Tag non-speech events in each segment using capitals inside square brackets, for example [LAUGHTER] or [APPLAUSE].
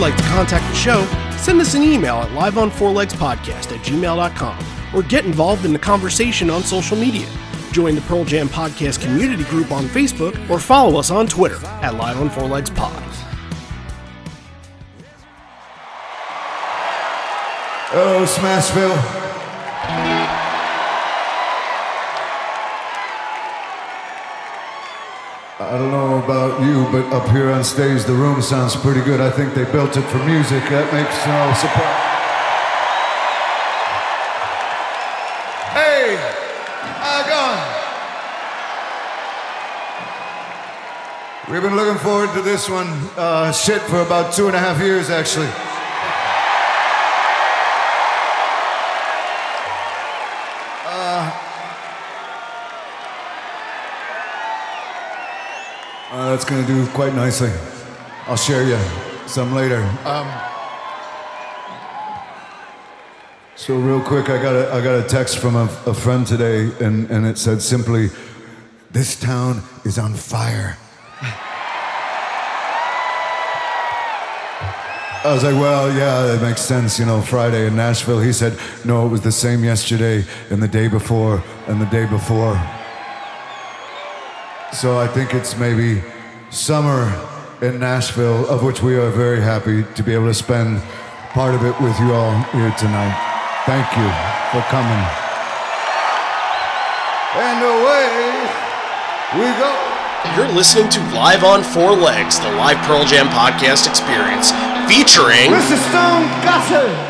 like to contact the show, send us an email at liveonfourlegspodcast at gmail.com or get involved in the conversation on social media. Join the Pearl Jam Podcast community group on Facebook or follow us on Twitter at Live on Four Legs Pod. Oh, Smashville. I don't know about you, but up here on stage, the room sounds pretty good. I think they built it for music. That makes no surprise. Hey, going? We've been looking forward to this one, uh, shit, for about two and a half years, actually. That's gonna do quite nicely. I'll share you some later. Um, so real quick, I got a, I got a text from a, a friend today, and, and it said simply, "This town is on fire." [LAUGHS] I was like, well, yeah, that makes sense. You know, Friday in Nashville. He said, no, it was the same yesterday and the day before and the day before. So I think it's maybe summer in Nashville, of which we are very happy to be able to spend part of it with you all here tonight. Thank you for coming. And away we go. You're listening to Live on Four Legs, the live Pearl Jam podcast experience, featuring Mr. Stone Gossard.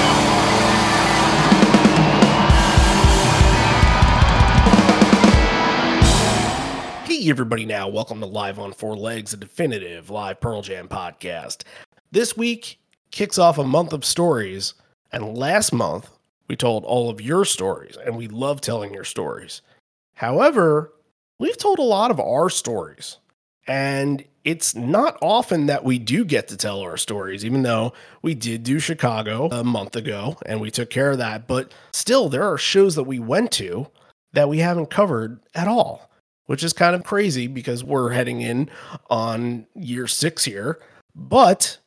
Hey, everybody, now welcome to Live on Four Legs, a definitive live Pearl Jam podcast. This week kicks off a month of stories, and last month we told all of your stories, and we love telling your stories. However, we've told a lot of our stories, and it's not often that we do get to tell our stories, even though we did do Chicago a month ago and we took care of that. But still, there are shows that we went to that we haven't covered at all which is kind of crazy because we're heading in on year six here. But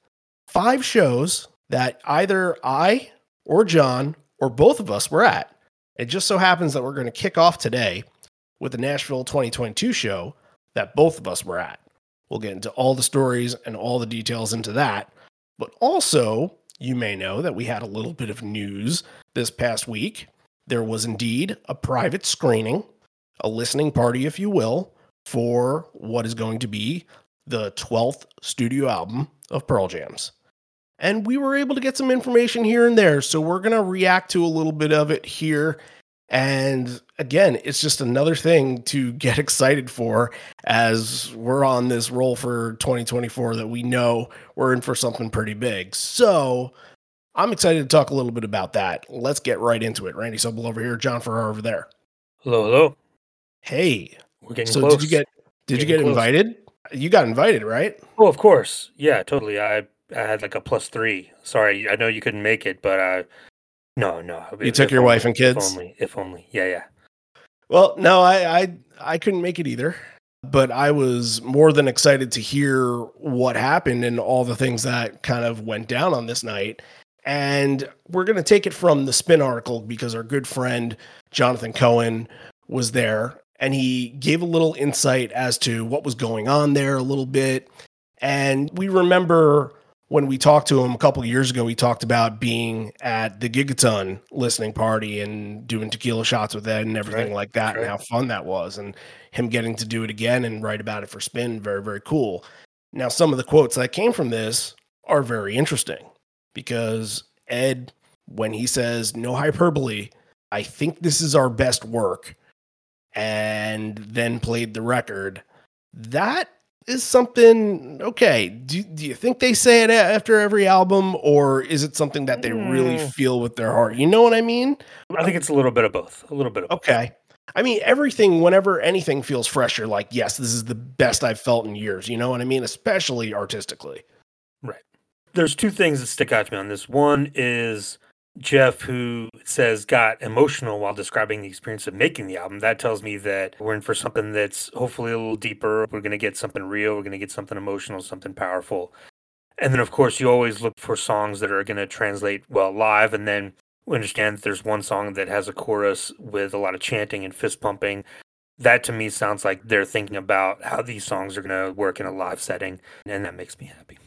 five shows that either I or John or both of us were at. It just so happens that we're going to kick off today with the Nashville 2022 show that both of us were at. We'll get into all the stories and all the details into that. But also, you may know that we had a little bit of news this past week. There was indeed a private screening a listening party, if you will, for what is going to be the 12th studio album of Pearl Jam's. And we were able to get some information here and there. So we're going to react to a little bit of it here. And again, it's just another thing to [LAUGHS] get excited for as we're on this roll for 2024 that we know we're in for something pretty big. So I'm excited to talk a little bit about that. Let's get right into it. Randy Sobel over here, John Farrar over there. Hello, hello. Hey, We're getting so close. did you get did you get close. invited? You got invited, right? Oh, of course. Yeah, totally. I I had like a plus three. Sorry, I know you couldn't make it, but uh, no, no. You if- took if your only- wife and kids? If only. If only. Yeah, yeah. Well, no, I I I couldn't make it either, but I was more than excited to hear what happened and all the things that kind of went down on this night. And we're going to take it from the spin article because our good friend Jonathan Cohen was there and he gave a little insight as to what was going on there a little bit. And we remember when we talked to him a couple years ago, he talked about being at the Gigaton listening party and doing tequila shots with Ed and everything right. like that, That's and how fun that was, and him getting to do it again and write about it for Spin, very very cool. Now, some of the quotes that came from this are very interesting because Ed, when he says no hyperbole, I think this is our best work, and then played the record. That is something okay. Do, do you think they say it after every album, or is it something that they really Mm. feel with their heart? You know what I mean? I think it's a little bit of both. A little bit of both. Okay. I mean, everything, whenever anything feels fresh, you're like, yes, this is the best I've felt in years. You know what I mean? Especially artistically. Right. There's two things that stick out to me on this. One is Jeff, who says got emotional while describing the experience of making the album. That tells me that we're in for something that's hopefully a little deeper. We're going to get something real. We're going to get something emotional, something powerful. And then, of course, you always look for songs that are going to translate well live. And then we understand that there's one song that has a chorus with a lot of chanting and fist pumping. That to me sounds like they're thinking about how these songs are going to work in a live setting. And that makes me happy.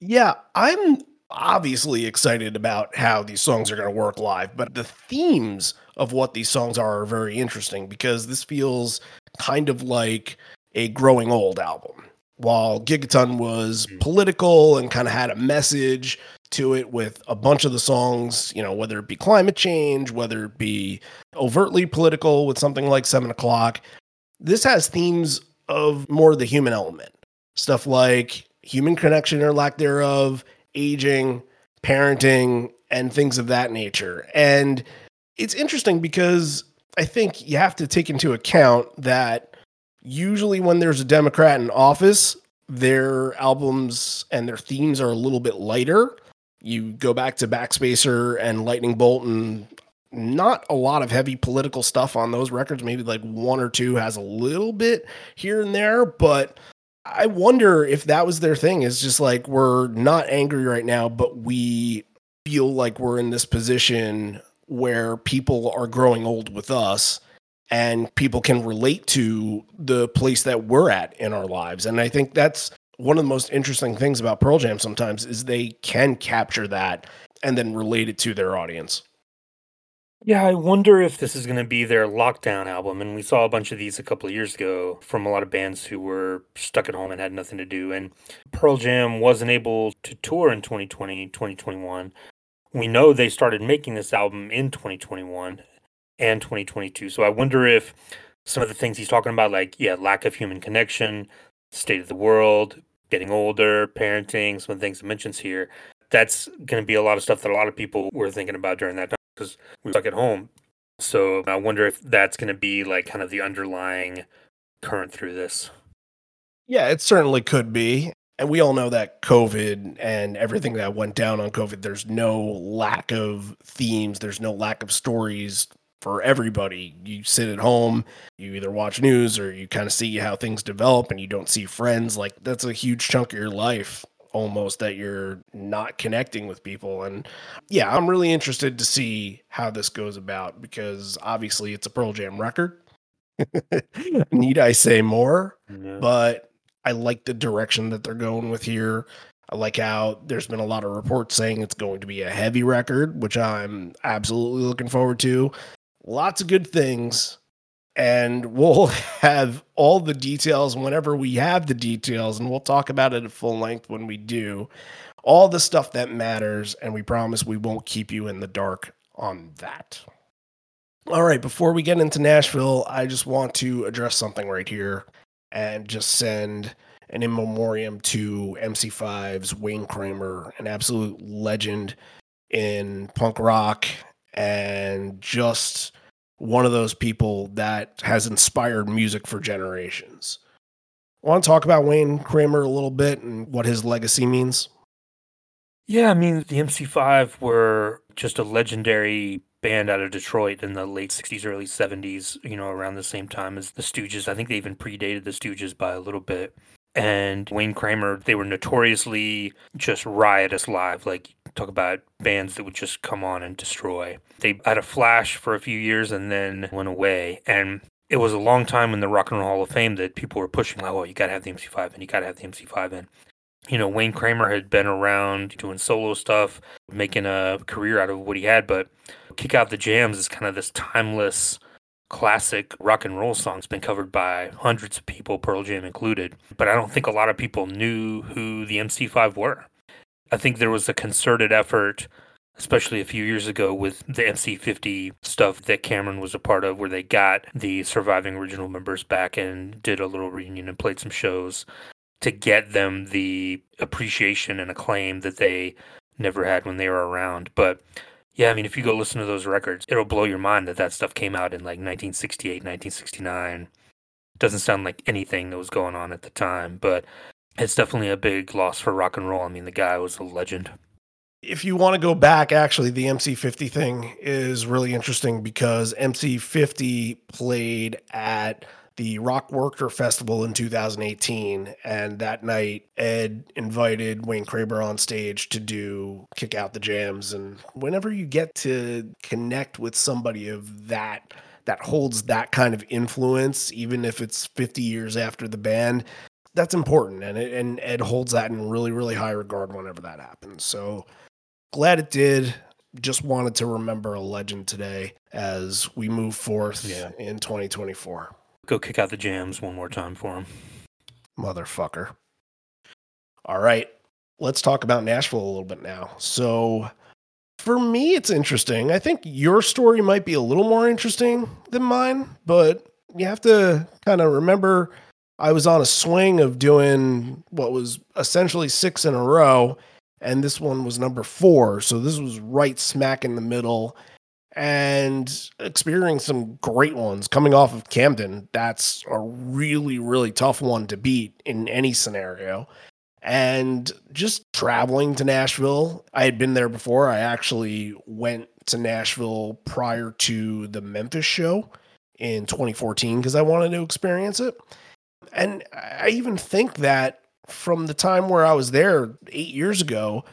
Yeah, I'm obviously excited about how these songs are going to work live, but the themes of what these songs are are very interesting because this feels kind of like a growing old album. While Gigaton was Mhm. political and kind of had a message to it with a bunch of the songs, you know, whether it be climate change, whether it be overtly political with something like Seven O'Clock, this has themes of more the human element. Stuff like human connection or lack thereof, aging, parenting, and things of that nature. And it's interesting because I think you have to take into account that usually when there's a Democrat in office, their albums and their themes are a little bit lighter. You go back to Backspacer and Lightning Bolt and not a lot of heavy political stuff on those records. Maybe like one or two has a little bit here and there, but I wonder if that was their thing. Is just like we're not angry right now, but we feel like we're in this position where people are growing old with us and people can relate to the place that we're at in our lives. And I think that's one of the most interesting things about Pearl Jam sometimes is they can capture that and then relate it to their audience. Yeah, I wonder if this is going to be their lockdown album. And we saw a bunch of these a couple of years ago from a lot of bands who were stuck at home and had nothing to do. And Pearl Jam wasn't able to tour in 2020, 2021. We know they started making this album in 2021 and 2022. So I wonder if some of the things he's talking about, like, yeah, lack of human connection, state of the world, getting older, parenting, some of the things he mentions here, that's going to be a lot of stuff that a lot of people were thinking about during that time because we stuck at home. So I wonder if that's going to be like kind of the underlying current through this. Yeah, it certainly could be. And we all know that COVID and everything that went down on COVID, there's no lack of themes, there's no lack of stories for everybody. You sit at home, you either watch news or you kind of see how things develop and you don't see friends. Like that's a huge chunk of your life almost that you're not connecting with people. And yeah, I'm really interested to see how this goes about because obviously it's a Pearl Jam record. [LAUGHS] Need I say more? Yeah. but I like the direction that they're going with here. I like how there's been a lot of reports saying it's going to be a heavy record, which I'm absolutely looking forward to. Lots of good things. And we'll [LAUGHS] have all the details whenever we have the details, and we'll talk about it at full length when we do. All the stuff that matters, and we promise we won't keep you in the dark on that. All right, before we get into Nashville, I just want to address something right here and just send an in memoriam to MC5's Wayne Kramer, an absolute legend in punk rock and just one of those people that has inspired music for generations. I Want to talk about Wayne Kramer a little bit and what his legacy means? Yeah, I mean, the MC5 were just a legendary band out of Detroit in the late 60s, early 70s, you know, around the same time as the Stooges. I think they even predated the Stooges by a little bit. And Wayne Kramer, they were notoriously just riotous live. Like, talk about bands that would just come on and destroy. They had a flash for a few years and then went away. And it was a long time in the Rock and Roll Hall of Fame that people were pushing, like, oh, you got to have the MC5 and you got to have the MC5 in. you know, Wayne Kramer had been around doing solo stuff, making a career out of what he had, but Kick Out the Jams is kind of this timeless classic rock and roll song. It's been covered by hundreds of people, Pearl Jam included, but I don't think a lot of people knew who the MC5 were. I think there was a concerted effort, especially a few years ago, with the MC50 stuff that Cameron was a part of, where they got the surviving original members back and did a little reunion and played some shows to get them the appreciation and acclaim that they never had when they were around. But yeah, I mean, if you go listen to those records, it'll blow your mind that that stuff came out in like 1968, 1969. Doesn't sound like anything that was going on at the time, but it's definitely a big loss for rock and roll. I mean, the guy was a legend. If you want to go back, actually, the MC50 thing is really interesting because MC50 played at the Rock Worker Festival in 2018. And that night, Ed invited Wayne Kramer on stage to do Kick Out the Jams. And whenever you get to connect with somebody of that, that holds that kind of influence, even if it's 50 years after the band, that's important. And, it, and Ed holds that in really, really high regard whenever that happens. So glad it did just wanted to remember a legend today as we move forth yeah. in 2024 go kick out the jams one more time for him. Motherfucker. All right. Let's talk about Nashville a little bit now. So, for me, it's interesting. I think your story might be a little more interesting than mine, but you have to kind of remember I was on a swing of doing what was essentially six in a row, and this one was number four. So, this was right smack in the middle and experiencing some great ones coming off of Camden. That's a really, really tough one to beat in any scenario. And just traveling to Nashville, I had been there before. I actually went to Nashville prior to the Memphis show in 2014 because I wanted to experience it. And I even think that from the time where I was there eight years ago,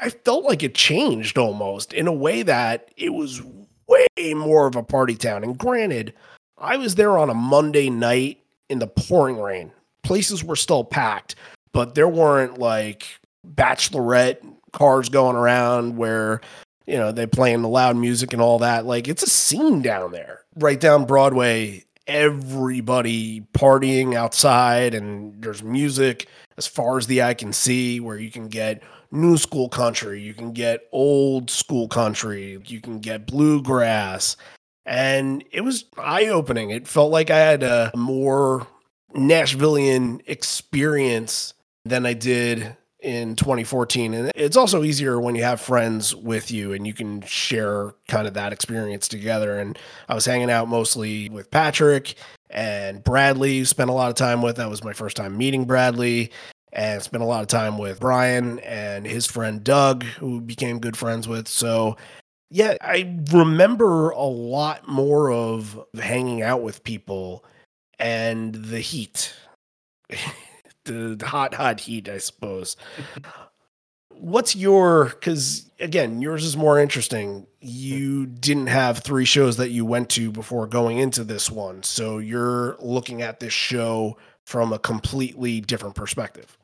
I felt like it changed almost in a way that it was way more of a party town. And granted, I was there on a Monday night in the pouring rain. Places were still packed, but there weren't like bachelorette cars going around where you know they playing the loud music and all that. Like it's a scene down there, right down Broadway. Everybody partying outside, and there's music as far as the eye can see, where you can get new school country, you can get old school country, you can get bluegrass. And it was eye opening. It felt like I had a more Nashvilleian experience than I did in 2014. And it's also easier when you have friends with you and you can share kind of that experience together. And I was hanging out mostly with Patrick and Bradley, spent a lot of time with. That was my first time meeting Bradley and spent a lot of time with Brian and his friend Doug, who became good friends with. So, yeah, I remember a lot more of hanging out with people and the heat, [LAUGHS] the, hot, hot heat, I suppose. What's your, because again, yours is more interesting. You didn't have three shows that you went to before going into this one. So you're looking at this show from a completely different perspective.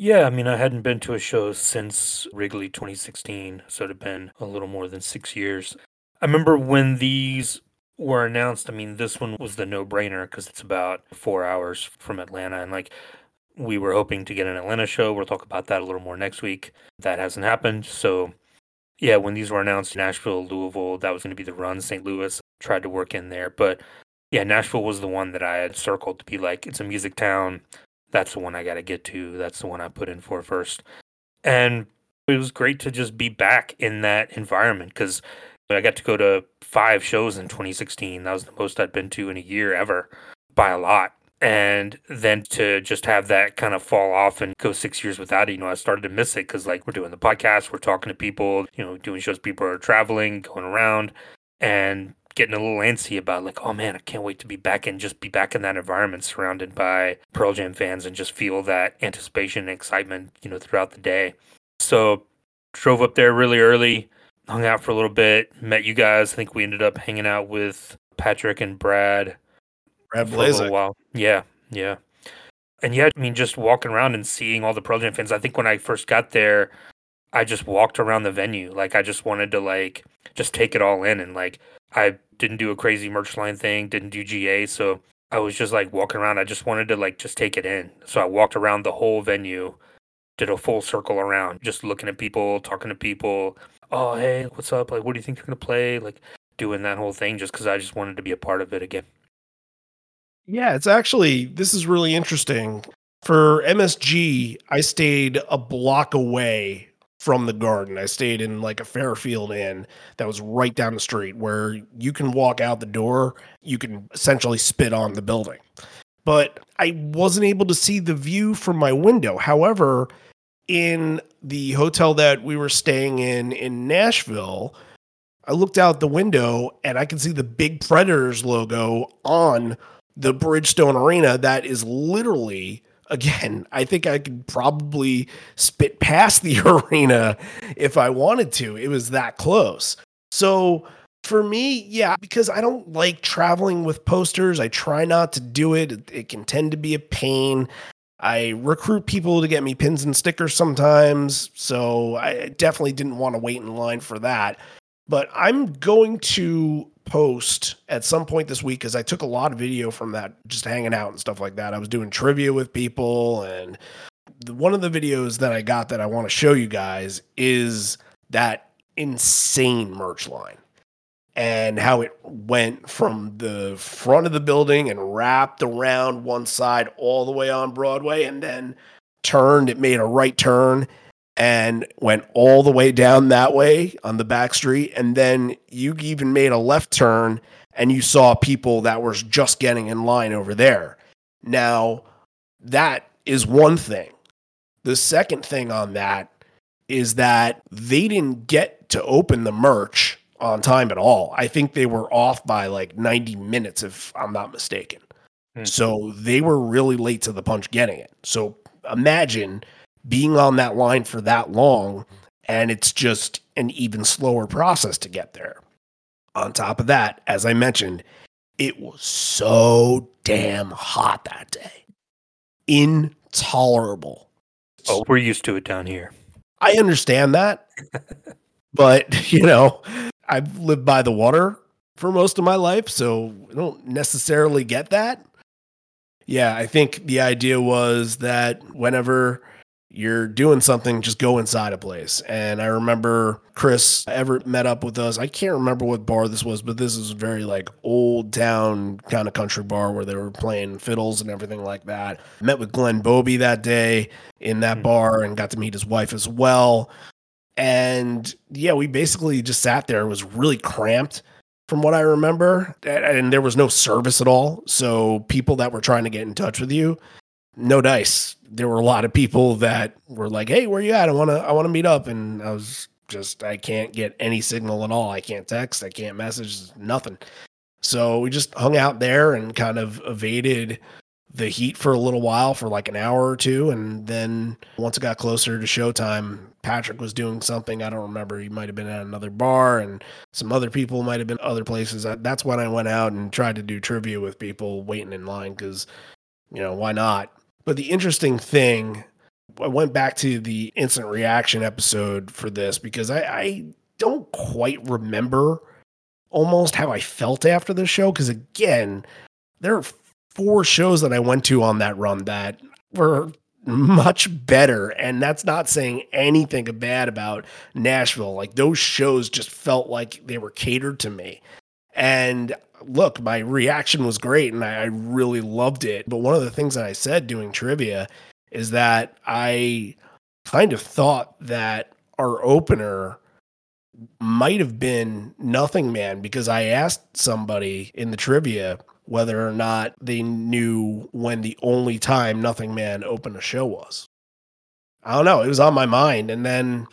Yeah, I mean, I hadn't been to a show since Wrigley 2016, so it had been a little more than six years. I remember when these were announced. I mean, this one was the no brainer because it's about four hours from Atlanta. And like, we were hoping to get an Atlanta show. We'll talk about that a little more next week. That hasn't happened. So, yeah, when these were announced, Nashville, Louisville, that was going to be the run. St. Louis tried to work in there. But yeah, Nashville was the one that I had circled to be like, it's a music town that's the one I got to get to. That's the one I put in for first. And it was great to just be back in that environment because I got to go to five shows in 2016. That was the most I'd been to in a year ever by a lot. And then to just have that kind of fall off and go six years without it, you know, I started to miss it because, like, we're doing the podcast, we're talking to people, you know, doing shows, people are traveling, going around. And getting a little antsy about like, oh man, I can't wait to be back and just be back in that environment surrounded by Pearl Jam fans and just feel that anticipation and excitement, you know, throughout the day. So drove up there really early, hung out for a little bit, met you guys. I think we ended up hanging out with Patrick and Brad. Brad for a while. Yeah, yeah. And yeah, I mean, just walking around and seeing all the Pearl Jam fans. I think when I first got there, I just walked around the venue. Like I just wanted to like just take it all in and like I didn't do a crazy merch line thing, didn't do GA, so I was just like walking around. I just wanted to like just take it in. So I walked around the whole venue, did a full circle around, just looking at people, talking to people. Oh, hey, what's up? Like, what do you think you're gonna play? Like, doing that whole thing just because I just wanted to be a part of it again. Yeah, it's actually this is really interesting. For MSG, I stayed a block away from the garden. I stayed in like a Fairfield Inn that was right down the street where you can walk out the door, you can essentially spit on the building. But I wasn't able to see the view from my window. However, in the hotel that we were staying in in Nashville, I looked out the window and I can see the big Predators logo on the Bridgestone Arena that is literally again, I think I could probably spit past [LAUGHS] the arena if I wanted to. It was that close. So for me, yeah, because I don't like traveling with posters. I try not to do it. It can tend to be a pain. I recruit people to get me pins and stickers sometimes. So I definitely didn't want to wait in line for that. But I'm going to post at some point this week because I took a lot of video from that, just hanging out and stuff like that. I was doing trivia with people, and the, one of the videos that I got that I want to show you guys is that insane merch line and how it went from the front of the building and wrapped around one side all the way on Broadway and then turned. It made a right turn and went all the way down that way on the back street. And then you even made a left turn and you saw people that were just getting in line over there. Now, that is one thing. The second thing on that is that they didn't get to open the merch on time at all. I think they were off by like 90 minutes, if I'm not mistaken. Hmm. So they were really late to the punch getting it. So imagine being on that line for that long and it's just an even slower process to get there. On top of that, as I mentioned, it was so damn hot that day. Intolerable. Oh, we're used to it down here. I understand that. [LAUGHS] but, you know, I've lived by the water for most of my life, so I don't necessarily get that. Yeah, I think the idea was that whenever you're doing something, just go inside a place. And I remember Chris Everett met up with us. I can't remember what bar this was, but this is a very like old town kind of country bar where they were playing fiddles and everything like that. Met with Glenn Bobie that day in that mm-hmm. bar and got to meet his wife as well. And yeah, we basically just sat there. It was really cramped from what I remember. And there was no service at all. So people that were trying to get in touch with you, no dice there were a lot of people that were like, "Hey, where you at? I want to I want to meet up." And I was just I can't get any signal at all. I can't text, I can't message, nothing. So we just hung out there and kind of evaded the heat for a little while for like an hour or two and then once it got closer to showtime patrick was doing something. I don't remember. He might have been at another bar and some other people might have been other places. That's when i went out and tried to do trivia with people waiting in line because you know why not? But the interesting thing, I went back to the instant reaction episode for this because I, I don't quite remember almost how I felt after the show. Because again, there are four shows that I went to on that run that were much better. And that's not saying anything bad about Nashville. Like those shows just felt like they were catered to me. And look, my reaction was great and I, really loved it. But one of the things that I said doing trivia is that I kind of thought that our opener might have been Nothing Man because I asked somebody in the trivia whether or not they knew when the only time Nothing Man opened a show was. I don't know. It was on my mind. And then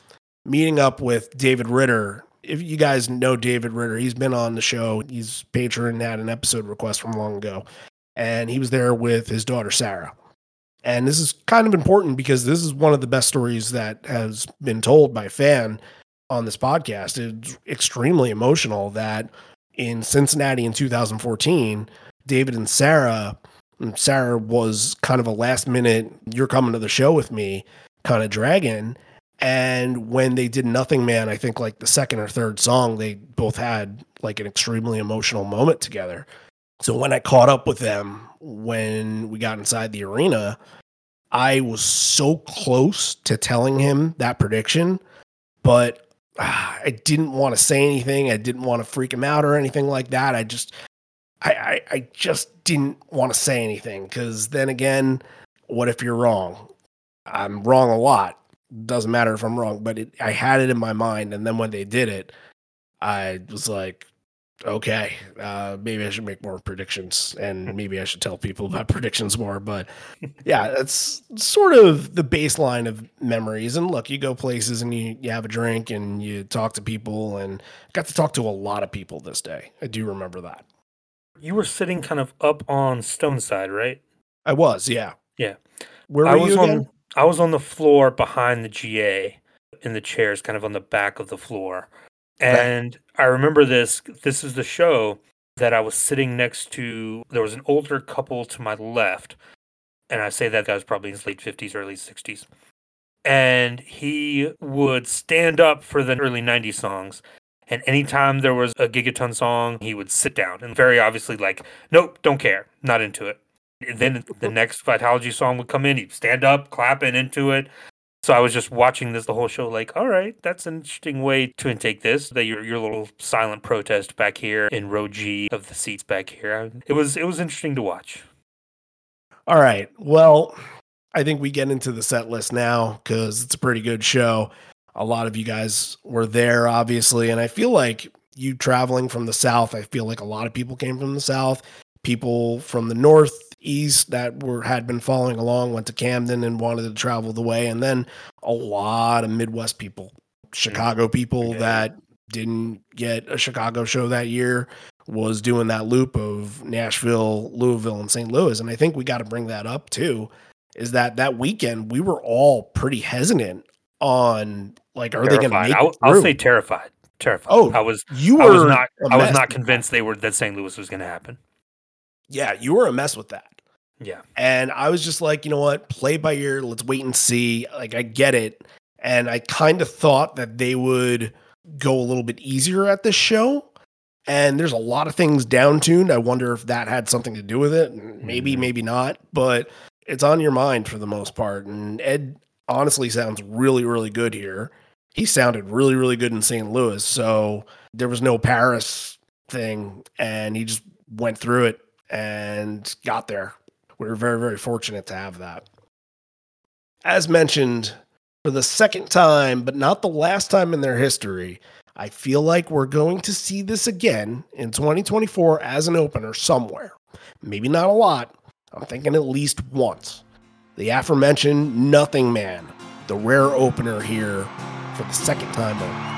meeting up with David Ritter if you guys know David Ritter, he's been on the show. He's patron had an episode request from long ago, and he was there with his daughter Sarah. And this is kind of important because this is one of the best stories that has been told by fan on this podcast. It's extremely emotional that in Cincinnati in 2014, David and Sarah And Sarah was kind of a last minute, you're coming to the show with me kind of dragon. And when they did Nothing Man, I think like the second or third song, they both had like an extremely emotional moment together. So when I caught up with them when we got inside the arena, I was so close to telling him that prediction, but uh, I didn't want to say anything. I didn't want to freak him out or anything like that. I just, I, I, I just didn't want to say anything because then again, what if you're wrong? I'm wrong a lot. Doesn't matter if I'm wrong, but it, I had it in my mind, and then when they did it, I was like, okay, uh, maybe I should make more predictions and [LAUGHS] maybe I should tell people about predictions more. But yeah, that's sort of the baseline of memories. And look, you go places and you, you have a drink and you talk to people and got to talk to a lot of people this day. I do remember that. You were sitting kind of up on Stoneside, right? I was, yeah. Yeah. Where were I was you again? on I was on the floor behind the GA in the chairs, kind of on the back of the floor. And I remember this. This is the show that I was sitting next to. There was an older couple to my left. And I say that guy was probably in his late 50s, early 60s. And he would stand up for the early 90s songs. And anytime there was a Gigaton song, he would sit down and very obviously, like, nope, don't care, not into it. And then the [LAUGHS] next Vitalogy song would come in, he'd stand up, clapping into it. So I was just watching this the whole show, like, all right, that's an interesting way to intake this. That your your little silent protest back here in row G of the seats back here. It was it was interesting to watch. All right. Well, I think we get into the set list now because it's a pretty good show. A lot of you guys were there, obviously, and I feel like you traveling from the south. I feel like a lot of people came from the south. People from the northeast that were had been following along went to Camden and wanted to travel the way, and then a lot of Midwest people, Chicago mm-hmm. people Yeah. that didn't get a Chicago show that year was doing that loop of Nashville, Louisville, and St. Louis. And I think we got to bring that up too. Is that that weekend we were all pretty hesitant on like, are they going to Terrified. make I'll, I'll say terrified. Terrified. Oh, I was you I was were not I was not convinced they were that St. Louis was going to happen. Yeah, you were a mess with that. Yeah. And I was just like, you know what? Play by ear. Let's wait and see. Like, I get it. And I kind of thought that they would go a little bit easier at this show. And there's a lot of things down tuned. I wonder if that had something to do with it. Maybe, Mhm. maybe not. But it's on your mind for the most part. And Ed honestly sounds really, really good here. He sounded really, really good in St. Louis. So there was no Paris thing. And he just went through it and got there. We were very, very fortunate to have that. As mentioned, for the second time, but not the last time in their history, I feel like we're going to see this again in 2024 as an opener somewhere. Maybe not a lot. I'm thinking at least once. The aforementioned Nothing Man, the rare opener here for the second time over.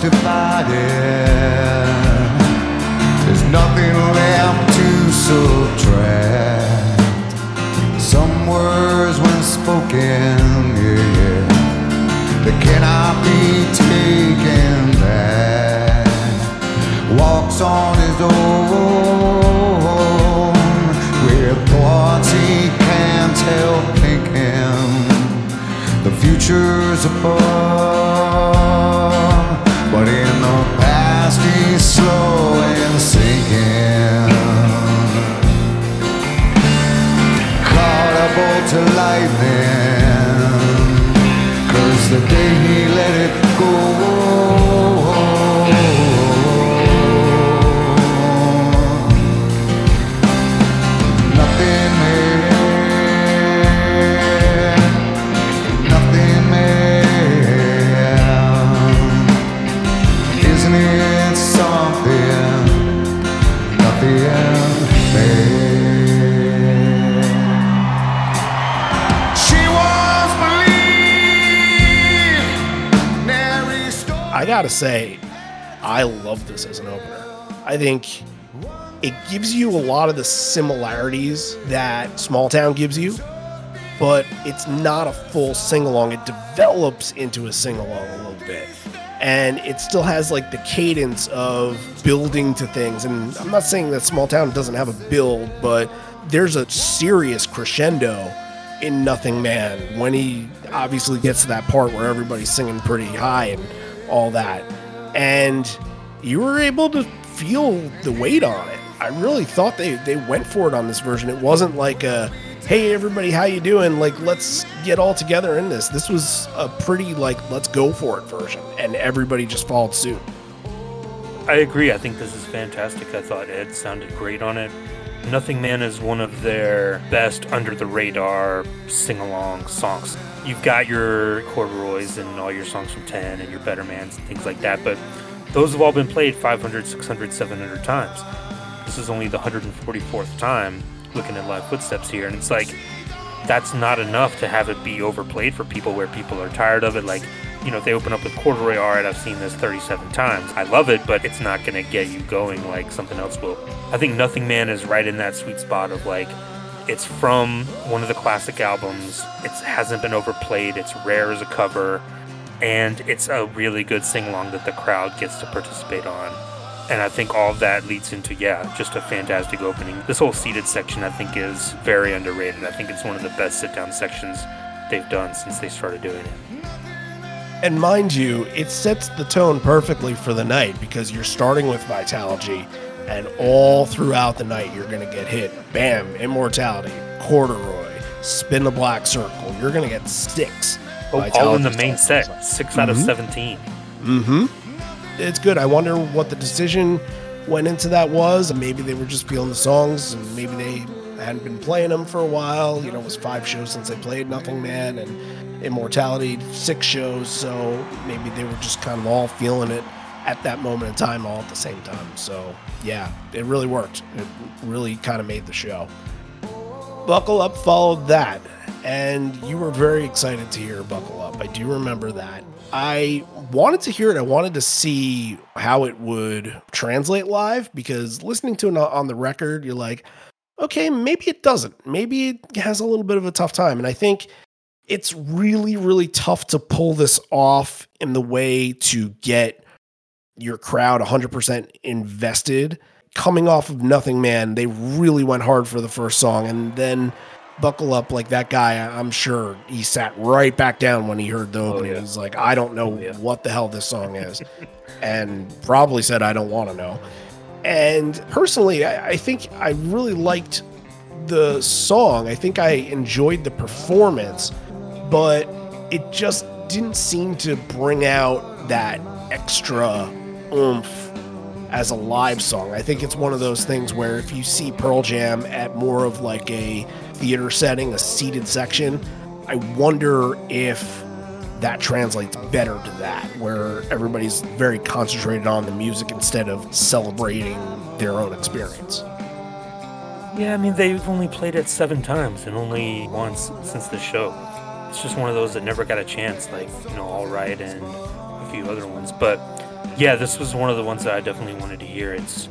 Divided. There's nothing left to subtract. Some words, when spoken, they cannot be taken back. Walks on his own with thoughts he can't help thinking the future's above, but in the past he's slow and sinking. Caught bolt to lightning, the day he let it gotta say, I love this as an opener. I think it gives you a lot of the similarities that Small Town gives you, but it's not a full sing along. It develops into a sing along a little bit. And it still has like the cadence of building to things. And I'm not saying that Small Town doesn't have a build, but there's a serious crescendo in Nothing Man when he obviously gets to that part where everybody's singing pretty high and all that. And you were able to feel the weight on it. I really thought they, they went for it on this version. It wasn't like a hey everybody how you doing? Like let's get all together in this. This was a pretty like let's go for it version and everybody just followed suit. I agree. I think this is fantastic. I thought ed sounded great on it. Nothing man is one of their best under the radar sing-along songs you've got your corduroys and all your songs from 10 and your better mans and things like that but those have all been played 500 600 700 times this is only the 144th time looking at live footsteps here, and it's like that's not enough to have it be overplayed for people where people are tired of it. Like, you know, if they open up with corduroy, all right, I've seen this 37 times. I love it, but it's not going to get you going like something else will. I think Nothing Man is right in that sweet spot of like, it's from one of the classic albums. It hasn't been overplayed. It's rare as a cover, and it's a really good sing along that the crowd gets to participate on. And I think all of that leads into, yeah, just a fantastic opening. This whole seated section, I think, is very underrated. I think it's one of the best sit down sections they've done since they started doing it. And mind you, it sets the tone perfectly for the night because you're starting with Vitalogy, and all throughout the night, you're going to get hit. Bam, Immortality, Corduroy, Spin the Black Circle. You're going to get six. Oh, all in the main set, 6 mm-hmm. out of mm-hmm. 17. Mm hmm it's good. I wonder what the decision went into that was, and maybe they were just feeling the songs, and maybe they hadn't been playing them for a while. You know, it was five shows since they played Nothing Man and Immortality, six shows, so maybe they were just kind of all feeling it at that moment in time, all at the same time. So yeah, it really worked. It really kind of made the show. Buckle Up followed that, and you were very excited to hear Buckle Up. I do remember that. I wanted to hear it. I wanted to see how it would translate live because listening to it on the record, you're like, okay, maybe it doesn't. Maybe it has a little bit of a tough time. And I think it's really, really tough to pull this off in the way to get your crowd 100% invested. Coming off of Nothing Man, they really went hard for the first song. And then buckle up like that guy i'm sure he sat right back down when he heard the oh, opening oh, yeah. he's like i don't know oh, yeah. what the hell this song is and probably said i don't want to know and personally I, I, think i really liked the song i think i enjoyed the performance but it just didn't seem to bring out that extra oomph as a live song. I think it's one of those things where if you see Pearl Jam at more of like a theater setting, a seated section, I wonder if that translates better to that, where everybody's very concentrated on the music instead of celebrating their own experience. Yeah, I mean, they've only played it seven times and only once since the show. It's just one of those that never got a chance, like, you know, All Right and a few other ones. But yeah, this was one of the ones that I definitely wanted to hear. It's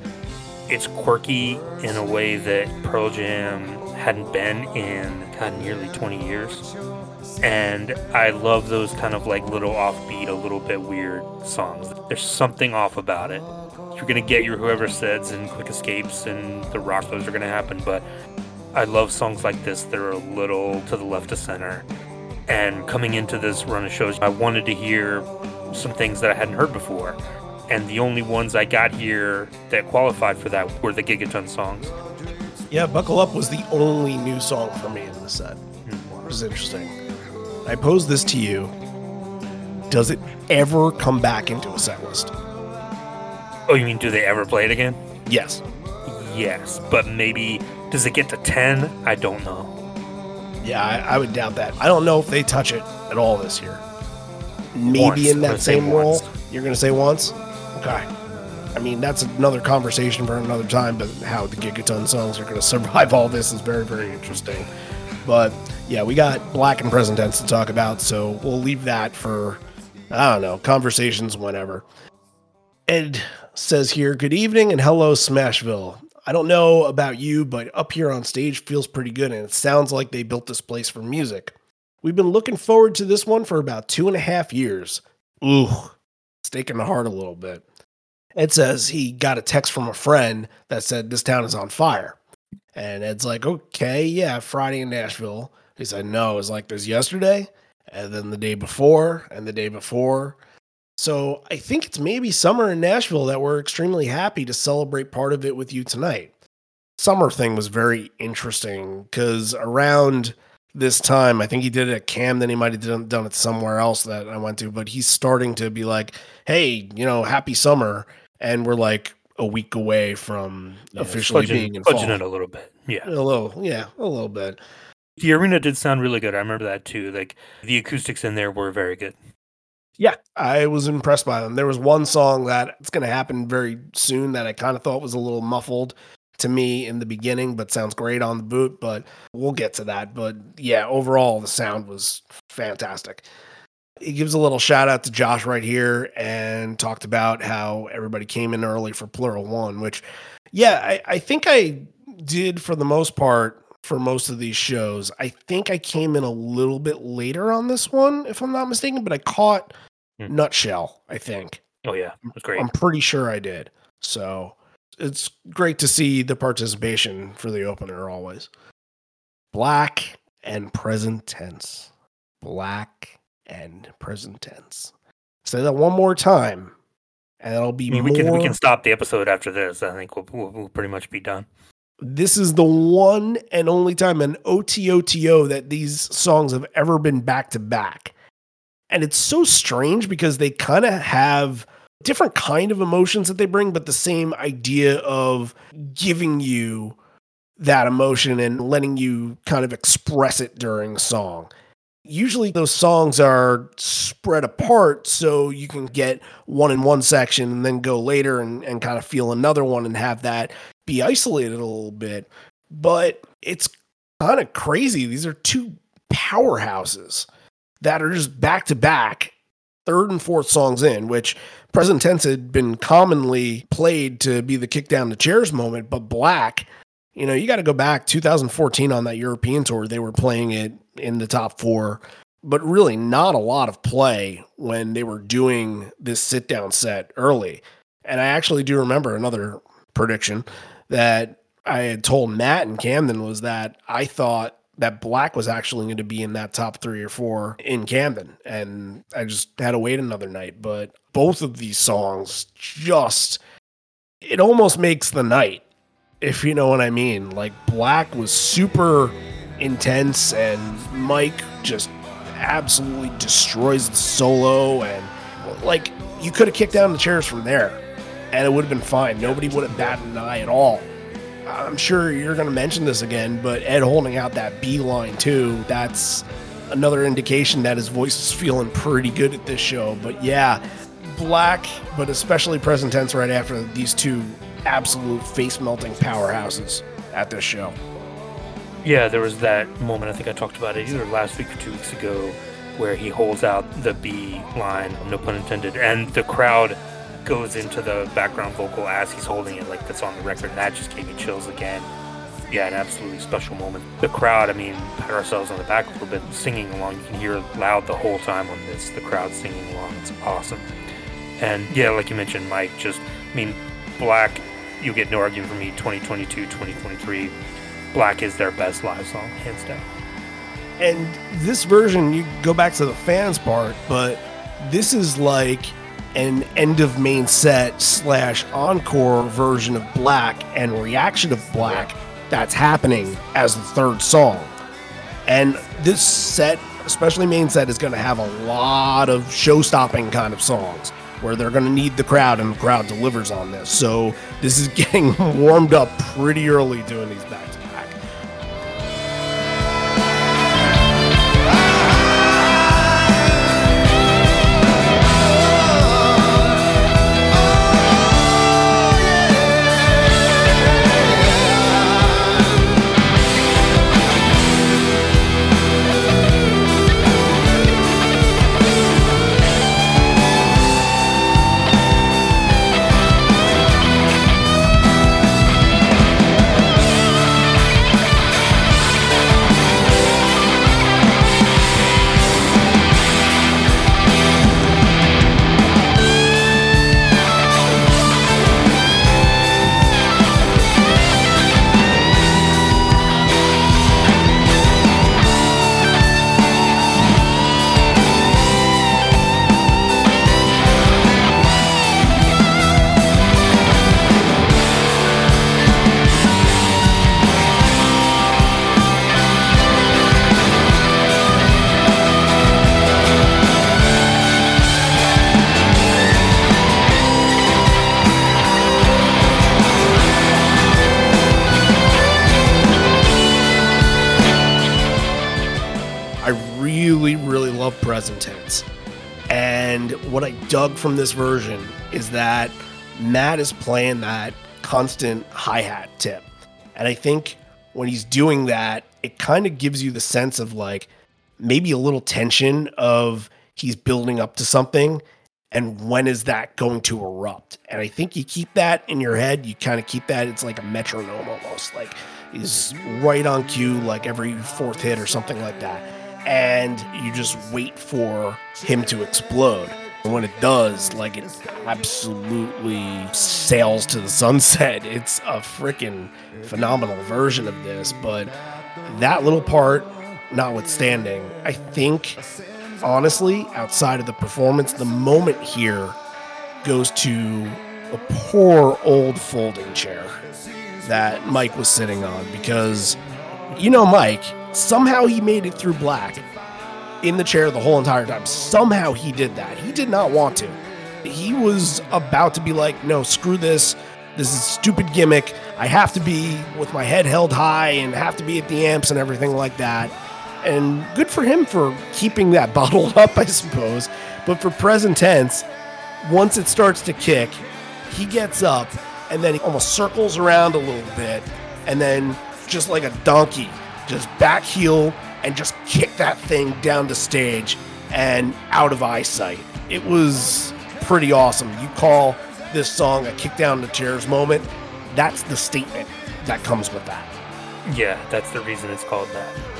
it's quirky in a way that Pearl Jam hadn't been in God nearly 20 years. And I love those kind of like little offbeat, a little bit weird songs. There's something off about it. You're gonna get your whoever says and quick escapes and the rock those are gonna happen, but I love songs like this that are a little to the left of center. And coming into this run of shows, I wanted to hear some things that I hadn't heard before. And the only ones I got here that qualified for that were the Gigaton songs. Yeah, Buckle Up was the only new song for me in the set. Which is interesting. I pose this to you. Does it ever come back into a set list? Oh, you mean do they ever play it again? Yes. Yes, but maybe does it get to 10? I don't know. Yeah, I, I would doubt that. I don't know if they touch it at all this year maybe once. in that same role. You're going to say once? Okay. I mean, that's another conversation for another time, but how the Gigaton songs are going [LAUGHS] to survive all this is very, very interesting. But yeah, we got Black and Present Tense to talk about, so we'll leave that for, I don't know, conversations whenever. Ed says here, Good evening and hello, Smashville. I don't know about you, but up here on stage feels pretty good, and it sounds like they built this place for music. We've been looking forward to this one for about two and a half years. Ooh, stake in the heart a little bit. Ed says he got a text from a friend that said this town is on fire. And Ed's like, okay, yeah, Friday in Nashville. He said, no, it's like there's yesterday, and then the day before, and the day before. So I think it's maybe summer in Nashville that we're extremely happy to celebrate part of it with you tonight. Summer thing was very interesting because around this time, I think he did it at Camden. He might have done, done it somewhere else that I went to, but he's starting to be like, hey, you know, happy summer. And we're like a week away from Yeah, officially fudging- being in fudging it a little bit. Yeah. A little, yeah, a little bit. The arena did sound really good. I remember that too. Like the acoustics in there were very good. Yeah, I was impressed by them. There was one song that it's going to happen very soon that I kind of thought was a little muffled to me in the beginning, but sounds great on the boot. But we'll get to that. But yeah, overall, the sound was fantastic. He gives a little shout out to Josh right here and talked about how everybody came in early for Pluralone, which, yeah, I, I think I did for the most part for most of these shows. I think I came in a little bit later on this one, if I'm not mistaken, but I caught Hmm. Nutshell, I think. Oh yeah, it was great. I'm pretty sure I did. So it's great to see the participation for the opener always. Black and present tense. Black and present tense. Say that one more time, and it'll be I mean, we can we can stop the episode after this. I think we'll we'll, we'll pretty much be done. this is the one and only time in OTOTO that these songs have ever been back to back. And it's so strange because they kind of have different kind of emotions that they bring but the same idea of giving you that emotion and letting you kind of express it during song. Usually those songs are spread apart so you can get one in one section and then go later and, and kind of feel another one and have that be isolated a little bit, but it's kind of crazy. These are two powerhouses that are just back to back, third and fourth songs in, which present tense had been commonly played to be the kick down the chairs moment, but Black, you know, you got to go back 2014 on that European tour. They were playing it in the top four, but really not a lot of play when they were doing this sit down set early. And I actually do remember another prediction that I had told Matt and Camden was that I thought that Black was actually going to be in that top three or four in Camden. And I just had to wait another night. But both of these songs just, it almost makes the night, if you know what I mean. Like Black was super intense and Mike just absolutely destroys the solo. And like you could have kicked down the chairs from there and it would have been fine. Nobody would have batted an eye at all. I'm sure you're going to mention this again, but Ed holding out that B line too, that's another indication that his voice is feeling pretty good at this show. But yeah, Black, but especially present tense right after these two absolute face melting powerhouses at this show. Yeah, there was that moment. I think I talked about it either last week or two weeks ago, where he holds out the B line, no pun intended, and the crowd goes into the background vocal as he's holding it, like that's on the record. And that just gave me chills again. Yeah, an absolutely special moment. The crowd, I mean, pat ourselves on the back a little bit, singing along. You can hear loud the whole time on this. The crowd singing along. It's awesome. And yeah, like you mentioned, Mike, just, I mean, Black, you get no argument from me, 2022, 2023. Black is their best live song, hands down. And this version, you go back to the fans part, but this is like an end of main set slash encore version of Black and reaction of Black that's happening as the third song. And this set, especially main set, is going to have a lot of show stopping kind of songs where they're going to need the crowd and the crowd delivers on this. So this is [LAUGHS] getting warmed up pretty early doing these back from this version is that Matt is playing that constant hi hat tip. And I think when he's doing that, it kind of gives you the sense of like maybe a little tension of he's building up to something and when is that going to erupt? And i think you keep that in your head you kind of keep that it's like a metronome almost like he's right on cue like every fourth hit or something like that. And you just wait for him to explode and when it does like it absolutely sails to the sunset. [LAUGHS] It's a freaking phenomenal version of this but that little part notwithstanding i think honestly, outside of the performance, the moment here goes to a poor old folding chair that Mike was sitting on because, you know, Mike, somehow he made it through black in the chair the whole entire time. Somehow he did that. He did not want to. He was about to be like, no, screw this. This is stupid gimmick. I have to be with my head held high and have to be at the amps and everything like that and good for him for keeping that [LAUGHS] bottled up, I suppose. But for present tense, once it starts to kick, he gets up and then he almost circles around a little bit and then just like a donkey, just back heel and just kick that thing down the stage and out of eyesight. It was pretty awesome. You call this song a kick down the chairs moment. That's the statement that comes with that. Yeah, that's the reason it's called that.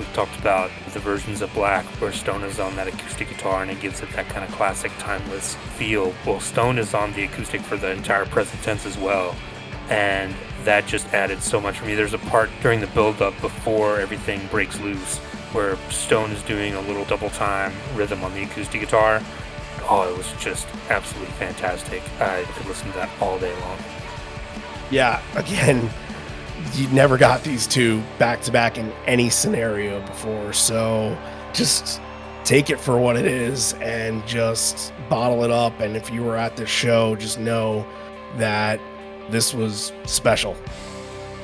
We talked about the versions of Black where Stone is on that acoustic guitar and it gives it that kind of classic, timeless feel. Well, Stone is on the acoustic for the entire present tense as well. And that just added so much for me. There's a part during the build up before everything breaks loose where Stone is doing a little double time rhythm on the acoustic guitar. Oh, it was just absolutely fantastic. I could listen to that all day long. Yeah, again, you never got these two back to back in any scenario before. So just take it for what it is and just bottle it up. And if you were at this show, just know that this was special.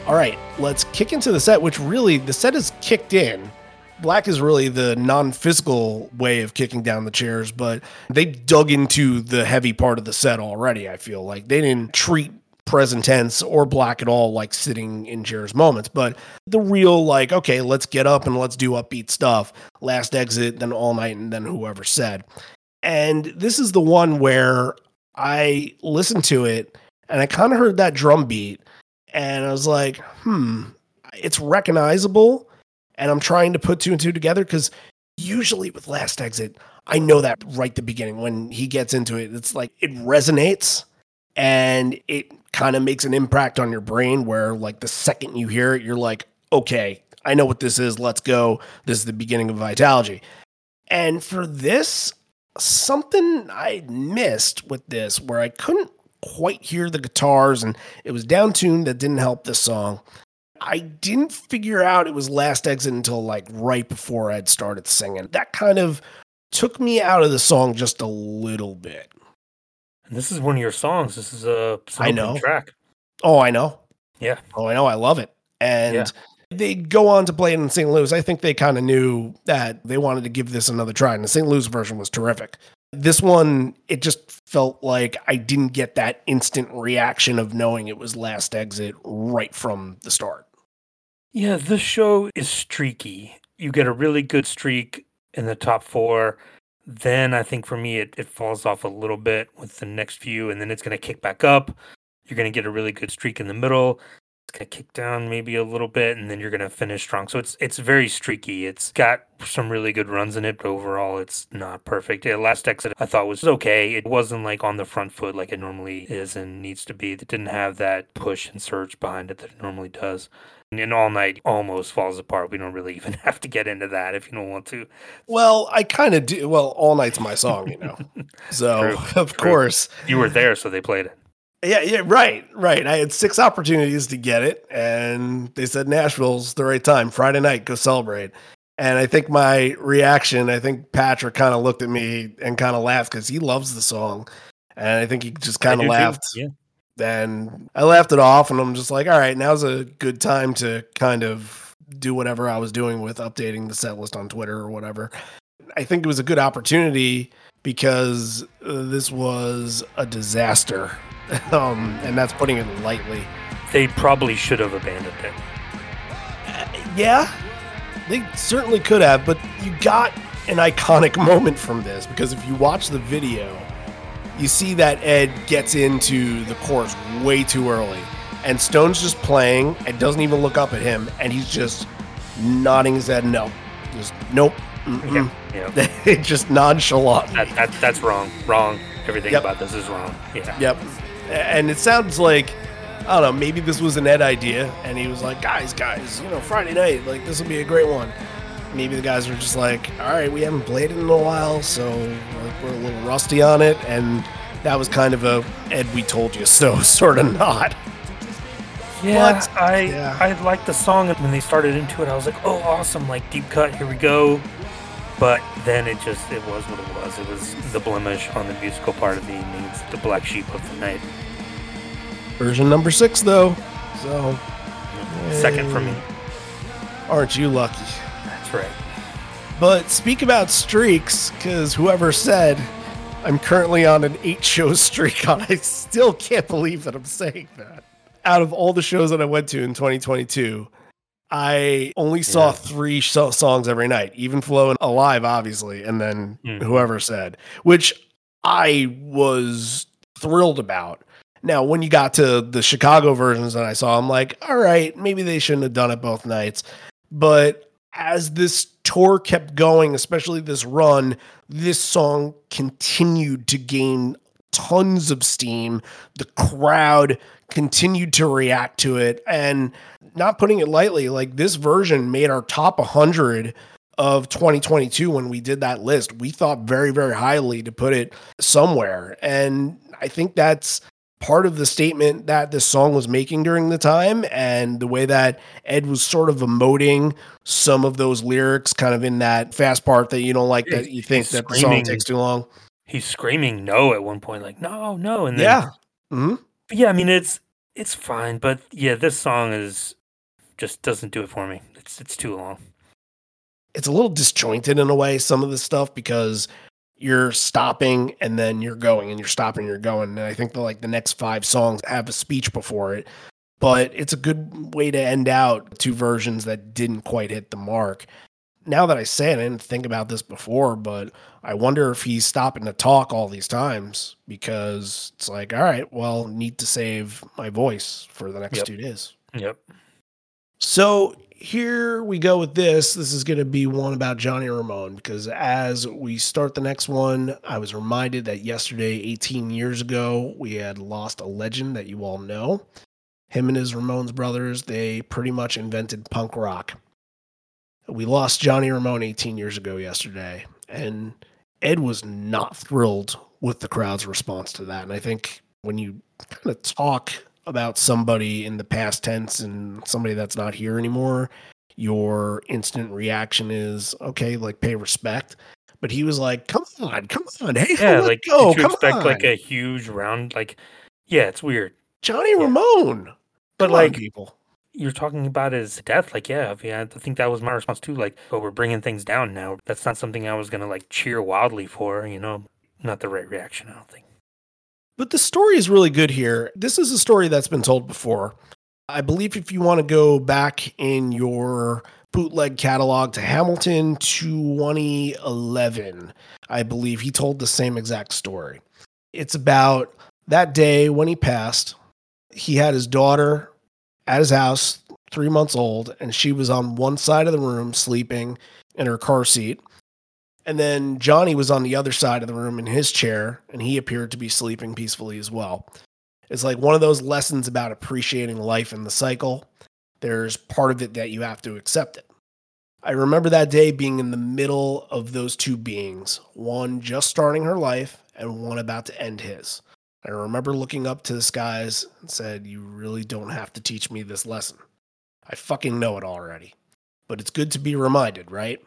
All right, let's kick into the set, which really the set is kicked in. Black is really the non physical way of kicking down the chairs, but they dug into the heavy part of the set already. I feel like they didn't treat present tense or black at all, like sitting in chairs moments. But the real, like, okay, let's get up and let's do upbeat stuff. Last exit, then all night, and then whoever said. And this is the one where I listened to it and I kind of heard that drum beat and I was like, hmm, it's recognizable. And I'm trying to put two and two together because usually with Last Exit, I know that right the beginning when he gets into it, it's like it resonates and it kind of makes an impact on your brain where like the second you hear it you're like okay i know what this is let's go. This is the beginning of vitalogy. And for this something i missed with this where i couldn't quite hear the guitars and it was down tuned that didn't help this song i didn't figure out it was last exit until like right before i'd started singing. That kind of took me out of the song just a little bit and this is one of your songs. This is a I know track. Oh, I know. Yeah. Oh, I know. I love it. And yeah. they go on to play it in St. Louis. I think they kind of knew that they wanted to give this another try. And the St. Louis version was terrific. This one, it just felt like I didn't get that instant reaction of knowing it was last exit right from the start. Yeah, this show is streaky. You get a really good streak in the top four then I think for me, it, it falls off a little bit with the next few, and then it's going to kick back up. You're going to get a really good streak in the middle. It's gonna kick down maybe a little bit, and then you're gonna finish strong. So it's it's very streaky. It's got some really good runs in it, but overall, it's not perfect. The last exit I thought was okay. It wasn't like on the front foot like it normally is and needs to be. It didn't have that push and surge behind it that it normally does. And all night almost falls apart. We don't really [LAUGHS] even have to get into that if you don't want to. Well, I kind of do. Well, all night's my song, you know. [LAUGHS] So True, of true. course, You were there, so they played it. Yeah, yeah, right, right. I had six opportunities to get it, and they said Nashville's the right time. Friday night, go celebrate. And I think my reaction, I think Patrick kind of looked at me and kind of laughed because he loves the song, and I think he just kind of too, laughed. Yeah. and I laughed it off, and I'm just like, all right, now's a good time to kind of do whatever I was doing with updating the set list on Twitter or whatever. I think it was a good opportunity because uh, this was a disaster, [LAUGHS] um, and that's putting it lightly. They probably should have abandoned it. Yeah, they certainly could have, but you got an iconic [LAUGHS] moment from this because if you watch the video, you see that Ed gets into the chorus way too early, and Stone's just playing. And doesn't even look up at him, and he's just nodding his head no, just nope, [LAUGHS] Yeah. just nonchalant. That, that that's wrong. Wrong. Everything Yep. about this is wrong. Yeah. Yep. And it sounds like I don't know, maybe this was an Ed idea and he was like, guys, guys, you know, Friday night, like this will be a great one. Maybe the guys were just like, all right, we haven't played it in a while, so like, we're a little rusty on it. And that was kind of a Ed, we told you so [LAUGHS] sort of nod. Yeah, But- I yeah. I liked the song and when they started into it. I was like, oh, awesome! Like deep cut, here we go. But then it just it was what it was. It was the blemish on the musical part of the evening. It's the black sheep of the night. Version number six, though. So, Second for me. aren't you lucky? That's right. But speak about streaks, because whoever said I'm currently on an eight show streak, [LAUGHS] I still can't believe that I'm saying that. Out of all the shows that I went to in 2022, I only saw Yeah. three so- songs every night, even Flow and Alive, obviously, and then Mhm. whoever said, which I was thrilled about. Now, when you got to the Chicago versions that I saw, I'm like, all right, maybe they shouldn't have done it both nights. But as this tour kept going, especially this run, this song continued to gain tons of steam. The crowd continued to react to it. And not putting it lightly, like this version made our top 100 of 2022 when we did that list. We thought very, very highly to put it somewhere. And I think that's part of the statement that this song was making during the time and the way that Ed was sort of emoting some of those lyrics kind of in that fast part that you don't like that you think he's that the song takes too long. He's screaming no at one point, like no, no, and then Yeah. hmm yeah, I mean it's it's fine, but yeah, this song is just doesn't do it for me. It's it's too long. It's a little disjointed in a way, some of the stuff, because you're stopping and then you're going and you're stopping and you're going. And I think the like the next five songs have a speech before it. But it's a good way to end out two versions that didn't quite hit the mark. Now that I say it, I didn't think about this before, but I wonder if he's stopping to talk all these times because it's like, all right, well, need to save my voice for the next Yep. two days. Yep. So here we go with this. This is going to be one about Johnny Ramone because as we start the next one, I was reminded that yesterday, 18 years ago, we had lost a legend that you all know. Him and his Ramones brothers, they pretty much invented punk rock. We lost Johnny Ramone 18 years ago yesterday, and Ed was not thrilled with the crowd's response to that. And I think when you kind of talk about somebody in the past tense and somebody that's not here anymore, your instant reaction is okay, like pay respect. But he was like, "Come on, come on, hey, Yeah, like go, did you expect on, like a huge round like yeah, it's weird. Johnny yeah. Ramone." But Come on, like people, you're talking about his death, like yeah, I, mean, I think that was my response too. Like, oh, we're bringing things down now. That's not something I was gonna like cheer wildly for. You know, not the right reaction. I don't think. But the story is really good here. This is a story that's been told before. I believe if you want to go back in your bootleg catalog to Hamilton 2011, I believe he told the same exact story. It's about that day when he passed. He had his daughter at his house, three months old, and she was on one side of the room sleeping in her car seat. And then Johnny was on the other side of the room in his chair, and he appeared to be sleeping peacefully as well. It's like one of those lessons about appreciating life and the cycle. There's part of it that you have to accept it. I remember that day being in the middle of those two beings, one just starting her life and one about to end his. I remember looking up to the skies and said, You really don't have to teach me this lesson. I fucking know it already. But it's good to be reminded, right?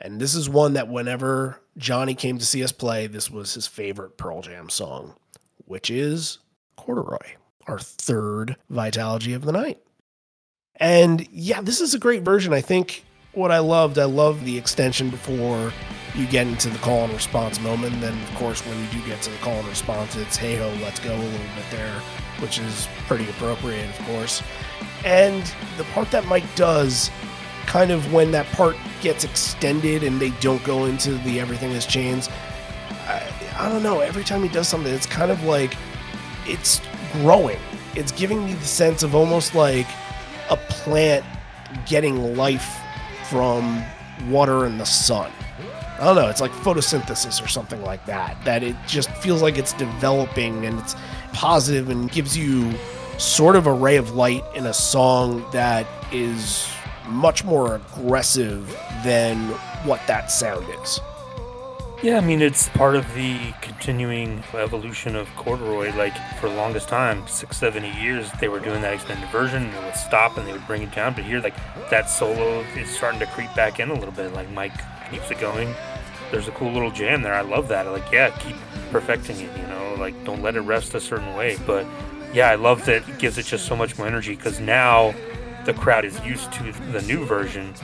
And this is one that whenever Johnny came to see us play, this was his favorite Pearl Jam song, which is Corduroy, our third Vitalogy of the night. And yeah, this is a great version. I think what I loved, I love the extension before you get into the call and response moment. Then, of course, when you do get to the call and response, it's hey ho, let's go a little bit there, which is pretty appropriate, of course. And the part that Mike does, kind of when that part gets extended and they don't go into the everything has changed, I, I don't know. Every time he does something, it's kind of like it's growing. It's giving me the sense of almost like a plant getting life from water and the sun. I don't know, it's like photosynthesis or something like that. That it just feels like it's developing and it's positive and gives you sort of a ray of light in a song that is much more aggressive than what that sound is. Yeah, I mean, it's part of the continuing evolution of corduroy. Like, for the longest time, six, seven, years, they were doing that extended version, it would stop and they would bring it down. But here, like, that solo is starting to creep back in a little bit. Like, Mike keeps it going. There's a cool little jam there. I love that. Like, yeah, keep perfecting it, you know? Like, don't let it rest a certain way. But yeah, I love that it gives it just so much more energy because now the crowd is used to the new version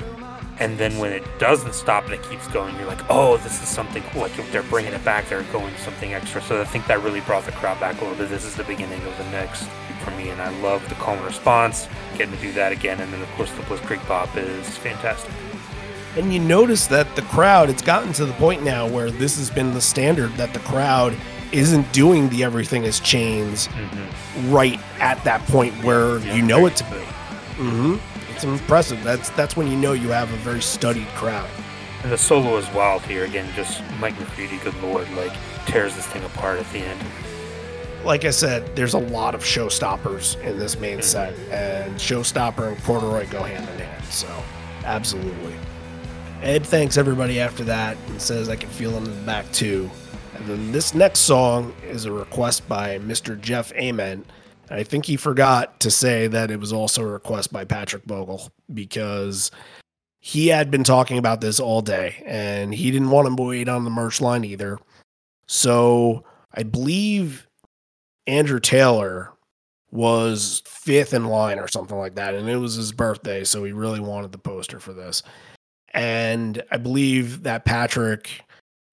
and then when it doesn't stop and it keeps going, you're like, oh, this is something cool. Like they're bringing it back, they're going something extra. So I think that really brought the crowd back a little bit. This is the beginning of the next for me, and I love the calm response, getting to do that again, and then of course the Blitzkrieg Bop is fantastic. And you notice that the crowd, it's gotten to the point now where this has been the standard that the crowd isn't doing the everything is chains mm-hmm. right at that point where yeah, you know it to be. Mm-hmm it's impressive. That's that's when you know you have a very studied crowd. And the solo is wild here again. Just Mike McCready, good lord, like tears this thing apart at the end. Like I said, there's a lot of showstoppers in this main mm-hmm. set, and showstopper and corduroy go hand in hand. So, absolutely. Ed thanks everybody after that and says I can feel him in the back too. And then this next song is a request by Mr. Jeff Ament I think he forgot to say that it was also a request by Patrick Bogle because he had been talking about this all day and he didn't want to wait on the merch line either. So I believe Andrew Taylor was fifth in line or something like that. And it was his birthday. So he really wanted the poster for this. And I believe that Patrick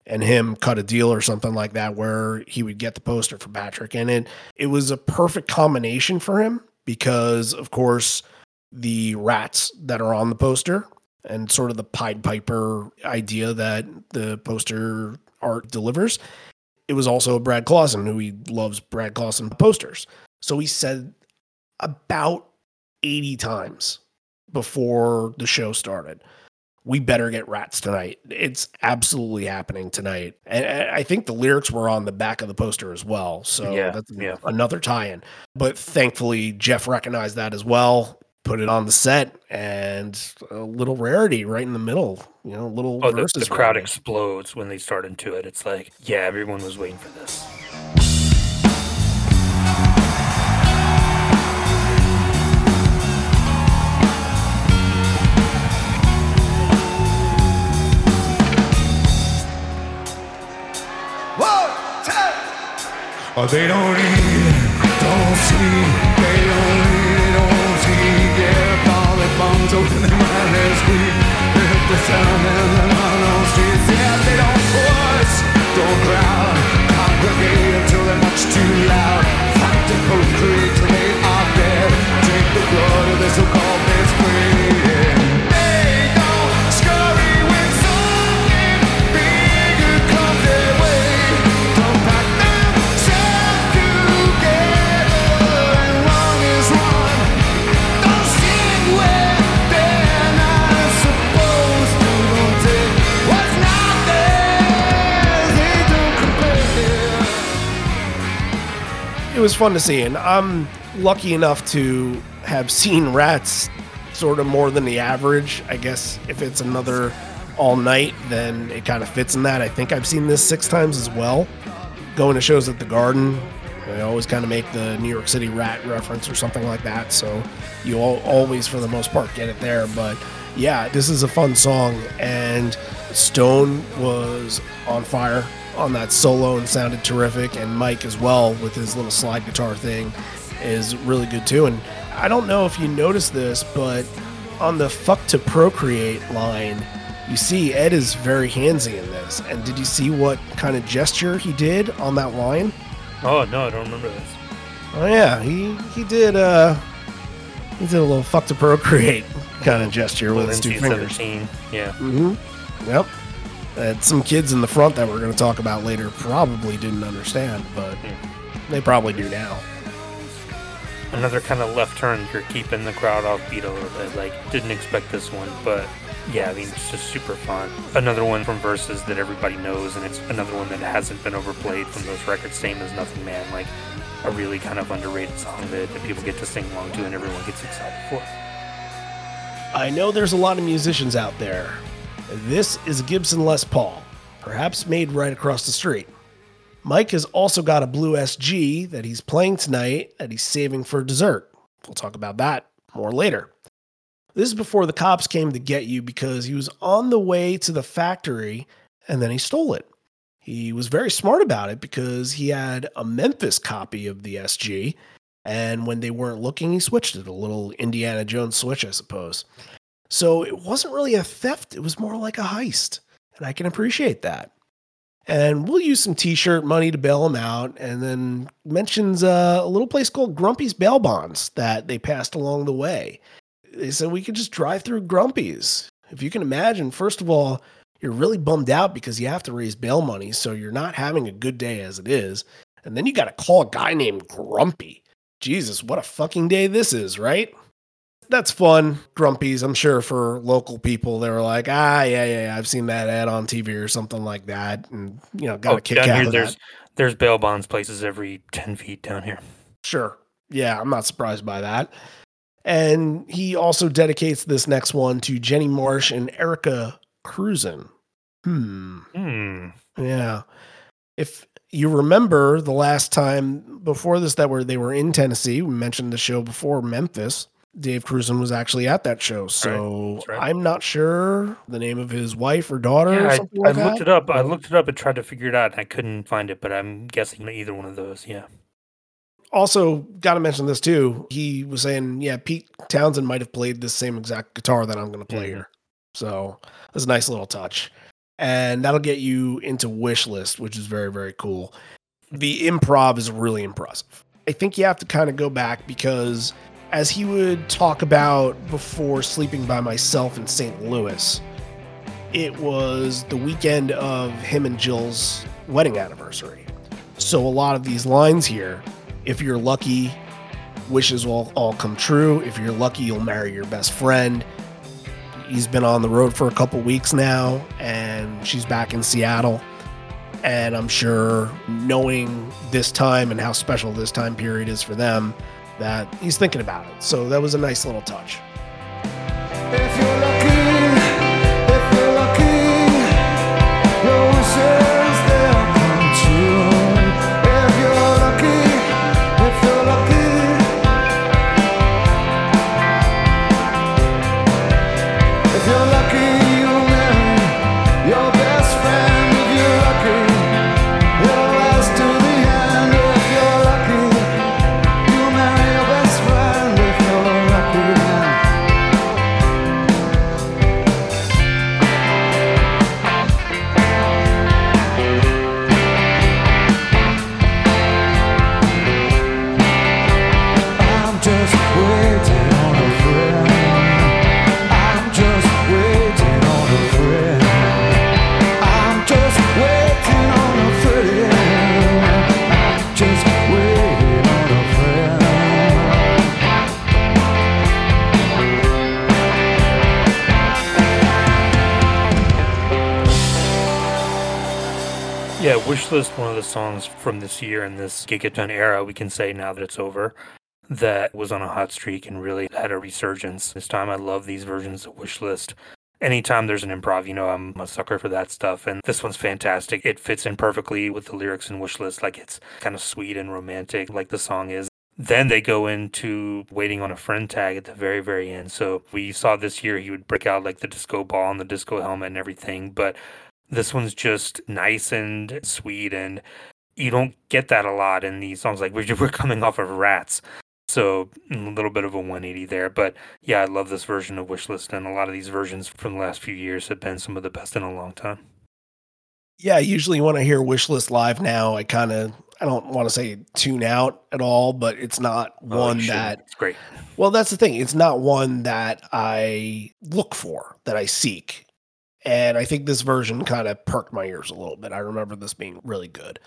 and him cut a deal or something like that where he would get the poster for Patrick. And it it was a perfect combination for him because of course the rats that are on the poster and sort of the Pied Piper idea that the poster art delivers. It was also Brad Klausen, who he loves Brad Klausen posters. So he said about 80 times before the show started we better get rats tonight. It's absolutely happening tonight. And I think the lyrics were on the back of the poster as well. So yeah, that's yeah. another tie in. But thankfully, Jeff recognized that as well, put it on the set, and a little rarity right in the middle. You know, a little oh, the, the crowd explodes when they start into it. It's like, yeah, everyone was waiting for this. Oh, they don't eat, don't see, they don't eat, don't see. Yeah, all the bombs open it was fun to see, and I'm lucky enough to have seen Rats sort of more than the average. I guess if it's another all night, then it kind of fits in that. I think I've seen this six times as well. Going to shows at the Garden, I always kind of make the New York City Rat reference or something like that. So you all, always, for the most part, get it there. But yeah, this is a fun song, and Stone was on fire on that solo and sounded terrific, and Mike as well with his little slide guitar thing is really good too. And I don't know if you noticed this, but on the "fuck to procreate" line, you see Ed is very handsy in this. And did you see what kind of gesture he did on that line? Oh no, I don't remember this. Oh yeah, he he did uh he did a little "fuck to procreate" [LAUGHS] kind of gesture with his two fingers. 17. Yeah. hmm Yep. And some kids in the front that we're going to talk about later probably didn't understand, but hmm. they probably do now. Another kind of left turn. You're keeping the crowd off beat a little bit. Like, didn't expect this one, but yeah, I mean, it's just super fun. Another one from Versus that everybody knows, and it's another one that hasn't been overplayed from those records. Same as Nothing Man. Like, a really kind of underrated song that, that people get to sing along to and everyone gets excited for. I know there's a lot of musicians out there. This is Gibson Les Paul, perhaps made right across the street. Mike has also got a blue SG that he's playing tonight that he's saving for dessert. We'll talk about that more later. This is before the cops came to get you because he was on the way to the factory and then he stole it. He was very smart about it because he had a Memphis copy of the SG, and when they weren't looking, he switched it. A little Indiana Jones switch, I suppose. So it wasn't really a theft, it was more like a heist. And I can appreciate that. And we'll use some t shirt money to bail him out. And then mentions uh, a little place called Grumpy's Bail Bonds that they passed along the way. They said we could just drive through Grumpy's. If you can imagine, first of all, you're really bummed out because you have to raise bail money. So you're not having a good day as it is. And then you got to call a guy named Grumpy. Jesus, what a fucking day this is, right? That's fun. Grumpies, I'm sure for local people, they were like, ah, yeah, yeah, yeah, I've seen that ad on TV or something like that. And, you know, got a Oh, kick down out here, of there's that. there's bail bonds places every 10 feet down here. Sure. Yeah, I'm not surprised by that. And he also dedicates this next one to Jenny Marsh and Erica Krusen. Hmm. Hmm. Yeah. If you remember the last time before this that were they were in Tennessee, we mentioned the show before Memphis. Dave Krusen was actually at that show. So That's right. I'm not sure the name of his wife or daughter Yeah, or I, something I like looked it up. I looked it up and tried to figure it out, and I couldn't find it. But I'm guessing either one of those. Yeah. Also, got to mention this too. He was saying, yeah, Pete Townshend might have played this same exact guitar that I'm going to play Mhm. here. So that's a nice little touch. And that'll get you into Wish List, which is very, very cool. The improv is really impressive. I think you have to kind of go back because as he would talk about before sleeping by myself in St. Louis, it was the weekend of him and Jill's wedding anniversary. So a lot of these lines here, if you're lucky, wishes will all come true. If you're lucky, you'll marry your best friend. He's been on the road for a couple weeks now, and she's back in Seattle. And I'm sure, knowing this time and how special this time period is for them, that he's thinking about it. So that was a nice little touch. Wishlist, one of the songs from this year and this Gigaton era, we can say now that it's over, that was on a hot streak and really had a resurgence. This time I love these versions of Wishlist. Anytime there's an improv, you know, I'm a sucker for that stuff. And this one's fantastic. It fits in perfectly with the lyrics in Wishlist. Like it's kind of sweet and romantic, like the song is. Then they go into waiting on a friend tag at the very, very end. So we saw this year he would break out like the disco ball and the disco helmet and everything. But this one's just nice and sweet. And you don't get that a lot in these songs. Like we're, [LAUGHS] we're coming off of Rats. So a little bit of a 180 there. But yeah, I love this version of Wishlist. And a lot of these versions from the last few years have been some of the best in a long time. Yeah, usually when I hear Wishlist live now, I kind of I don't want to say tune out at all, but it's not Oh, one that It's great. well, that's the thing. It's not one that I look for, that I seek. And I think this version kind of perked my ears a little bit. I remember this being really good.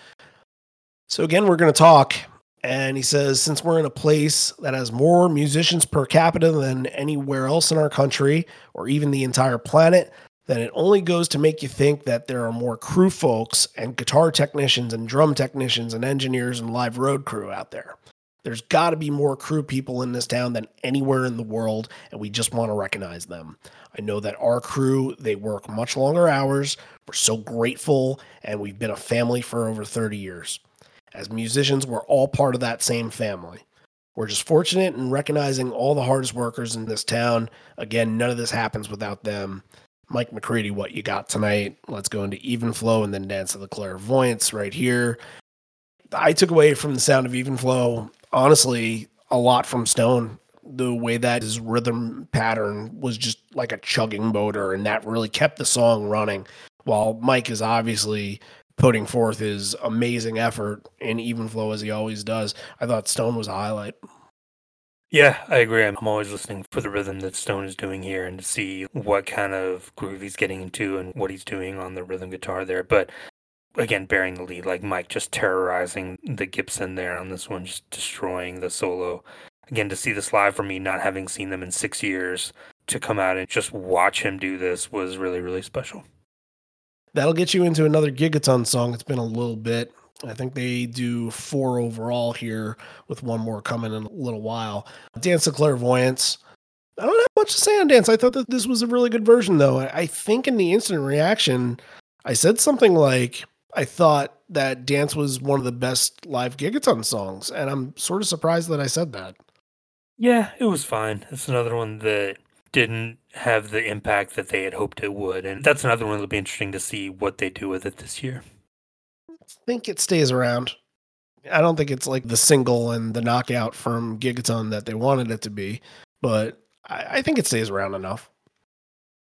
So again, we're going to talk and he says since we're in a place that has more musicians per capita than anywhere else in our country or even the entire planet, then it only goes to make you think that there are more crew folks and guitar technicians and drum technicians and engineers and live road crew out there. There's got to be more crew people in this town than anywhere in the world, and we just want to recognize them. I know that our crew, they work much longer hours. We're so grateful, and we've been a family for over 30 years. As musicians, we're all part of that same family. We're just fortunate in recognizing all the hardest workers in this town. Again, none of this happens without them. Mike McCready, what you got tonight? Let's go into even flow and then dance of the clairvoyants right here. I took away from the sound of even flow, honestly, a lot from Stone. The way that his rhythm pattern was just like a chugging motor, and that really kept the song running. While Mike is obviously putting forth his amazing effort in even flow as he always does, I thought Stone was a highlight. Yeah, I agree. I'm always listening for the rhythm that Stone is doing here and to see what kind of groove he's getting into and what he's doing on the rhythm guitar there. But again, bearing the lead, like Mike just terrorizing the Gibson there on this one, just destroying the solo. Again, to see this live for me, not having seen them in six years, to come out and just watch him do this was really, really special. That'll get you into another Gigaton song. It's been a little bit. I think they do four overall here, with one more coming in a little while. Dance of Clairvoyants. I don't have much to say on Dance. I thought that this was a really good version, though. I I think in the instant reaction, I said something like, I thought that Dance was one of the best live Gigaton songs, and I'm sort of surprised that I said that. Yeah, it was fine. It's another one that didn't have the impact that they had hoped it would. And that's another one that'll be interesting to see what they do with it this year. I think it stays around. I don't think it's like the single and the knockout from Gigaton that they wanted it to be, but I, I think it stays around enough.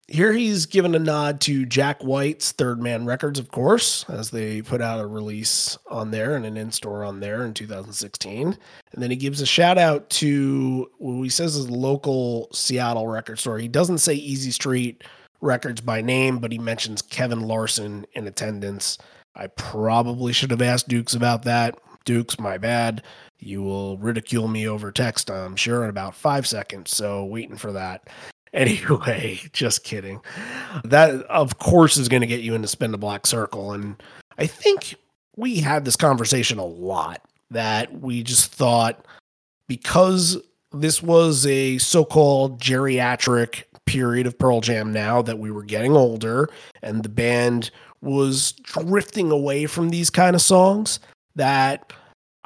Here he's given a nod to Jack White's Third Man Records, of course, as they put out a release on there and an in store on there in 2016. And then he gives a shout out to what he says is a local Seattle record store. He doesn't say Easy Street Records by name, but he mentions Kevin Larson in attendance. I probably should have asked Dukes about that. Dukes, my bad. You will ridicule me over text, I'm sure, in about five seconds. So, waiting for that. Anyway, [LAUGHS] just kidding. That, of course, is going to get you into Spin the Black Circle. And I think we had this conversation a lot that we just thought because this was a so called geriatric period of Pearl Jam now that we were getting older and the band was drifting away from these kind of songs that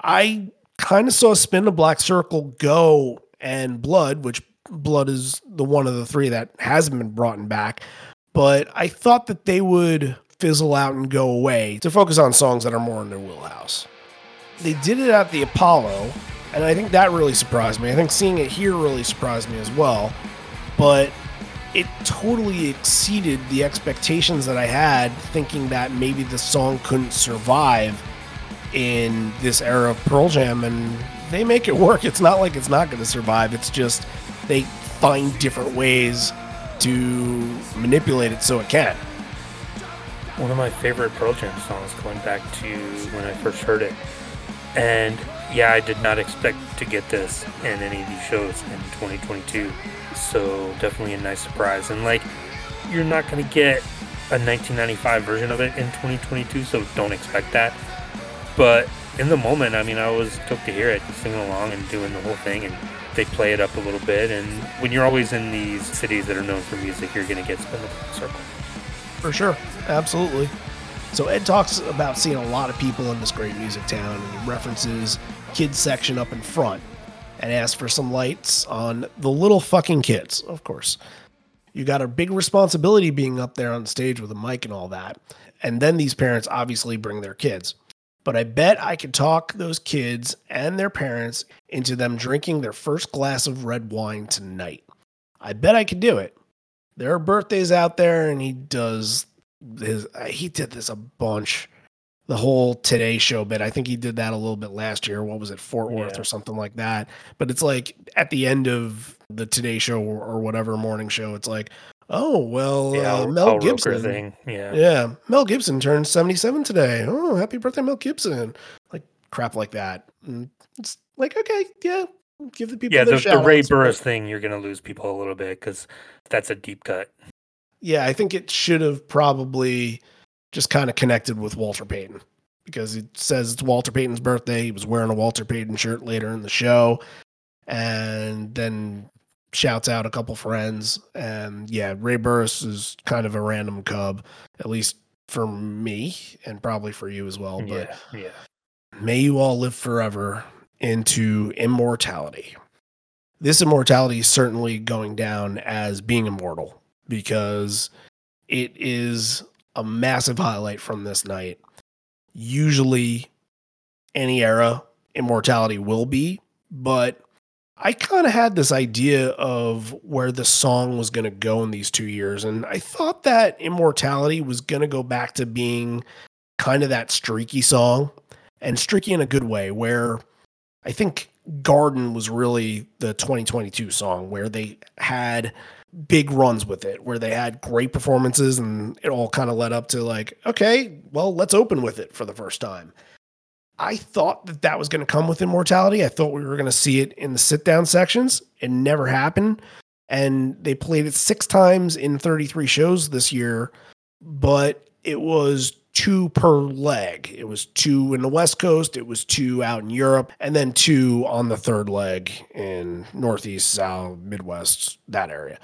I kind of saw Spin the Black Circle go and Blood, which Blood is the one of the three that hasn't been brought back. But I thought that they would fizzle out and go away to focus on songs that are more in their wheelhouse. They did it at the Apollo, and I think that really surprised me. I think seeing it here really surprised me as well. But it totally exceeded the expectations that I had, thinking that maybe the song couldn't survive in this era of Pearl Jam, and they make it work. It's not like it's not going to survive. It's just they find different ways to manipulate it so it can. One of my favorite Pearl Jam songs going back to when I first heard it. And yeah, I did not expect to get this in any of these shows in 2022. So definitely a nice surprise. And like, you're not going to get a 1995 version of it in 2022, so don't expect that. But in the moment, I mean, I was stoked to hear it, singing along and doing the whole thing, and they play it up a little bit. And when you're always in these cities that are known for music, you're going to get spin the circle. For sure. Absolutely. So Ed talks about seeing a lot of people in this great music town and references kids section up in front and asks for some lights on the little fucking kids, of course. You got a big responsibility being up there on stage with a mic and all that. And then these parents obviously bring their kids. But I bet I could talk those kids and their parents into them drinking their first glass of red wine tonight. I bet I could do it. There are birthdays out there, and he does his. He did this a bunch. The whole Today Show bit. I think he did that a little bit last year. What was it, Fort Worth Yeah. or something like that? But it's like at the end of the Today Show or, or whatever morning show, it's like, oh well, Yeah, uh, Mel Al Gibson thing. Yeah. yeah, Mel Gibson turned 77 today. Oh, happy birthday, Mel Gibson. Like crap like that. And it's like, okay, yeah, give the people Yeah, the, the Ray Burris thing, you're going to lose people a little bit because that's a deep cut. Yeah, I think it should have probably just kind of connected with Walter Payton because it says it's Walter Payton's birthday. He was wearing a Walter Payton shirt later in the show and then shouts out a couple friends. And yeah, Ray Burris is kind of a random cub, at least for me and probably for you as well. But yeah, yeah. May you all live forever into immortality. This immortality is certainly going down as being immortal because it is a massive highlight from this night. Usually, any era, immortality will be, but I kind of had this idea of where the song was going to go in these two years. And I thought that immortality was going to go back to being kind of that streaky song and streaky in a good way where I think Garden was really the 2022 song where they had big runs with it, where they had great performances and it all kind of led up to like, okay, well, let's open with it for the first time. I thought that that was going to come with Immortality. I thought we were going to see it in the sit down sections. It never happened. And they played it six times in 33 shows this year, but it was two per leg. It was two in the West Coast, it was two out in Europe, and then two on the third leg in Northeast, South, Midwest, that area.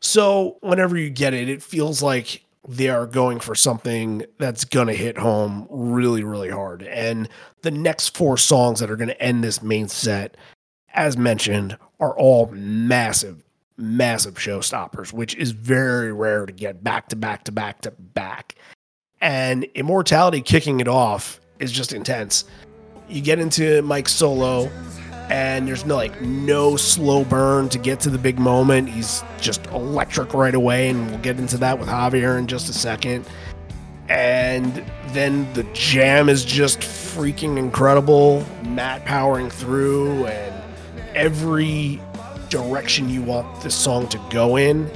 So whenever you get it, it feels like they are going for something that's going to hit home really, really hard. And the next four songs that are going to end this main set, as mentioned, are all massive, massive showstoppers, which is very rare to get back to back to back to back. And Immortality kicking it off is just intense. You get into Mike's solo, and there's no like no slow burn to get to the big moment. He's just electric right away, and we'll get into that with Javier in just a second. And then the jam is just freaking incredible. Matt powering through, and every direction you want this song to go in,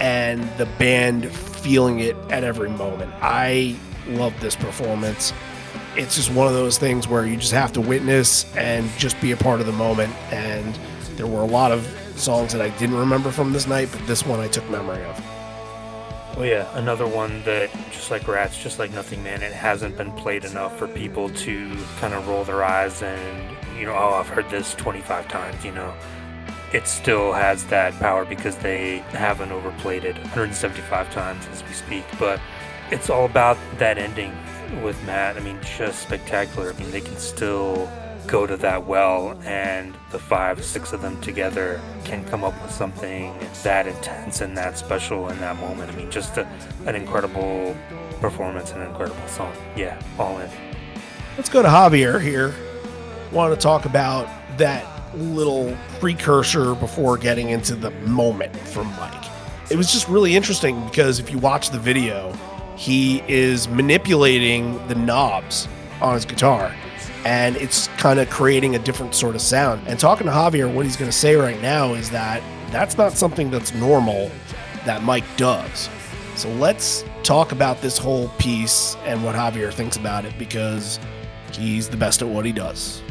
and the band feeling it at every moment. I love this performance it's just one of those things where you just have to witness and just be a part of the moment. And there were a lot of songs that I didn't remember from this night, but this one I took memory of. Well, yeah, another one that, just like Rats, just like Nothingman, it hasn't been played enough for people to kind of roll their eyes and, you know, oh, I've heard this 25 times, you know. It still has that power because they haven't overplayed it 175 times as we speak. But it's all about that ending with Matt. I mean, just spectacular. I mean, they can still go to that well, and the five, six of them together can come up with something that intense and that special in that moment. I mean, just a, an incredible performance and an incredible song. Yeah, all in. Let's go to Javier here. Want to talk about that little precursor before getting into the moment from Mike. It was just really interesting because if you watch the video, he is manipulating the knobs on his guitar and it's kind of creating a different sort of sound. And talking to Javier, what he's going to say right now is that that's not something that's normal that Mike does. So let's talk about this whole piece and what Javier thinks about it because he's the best at what he does.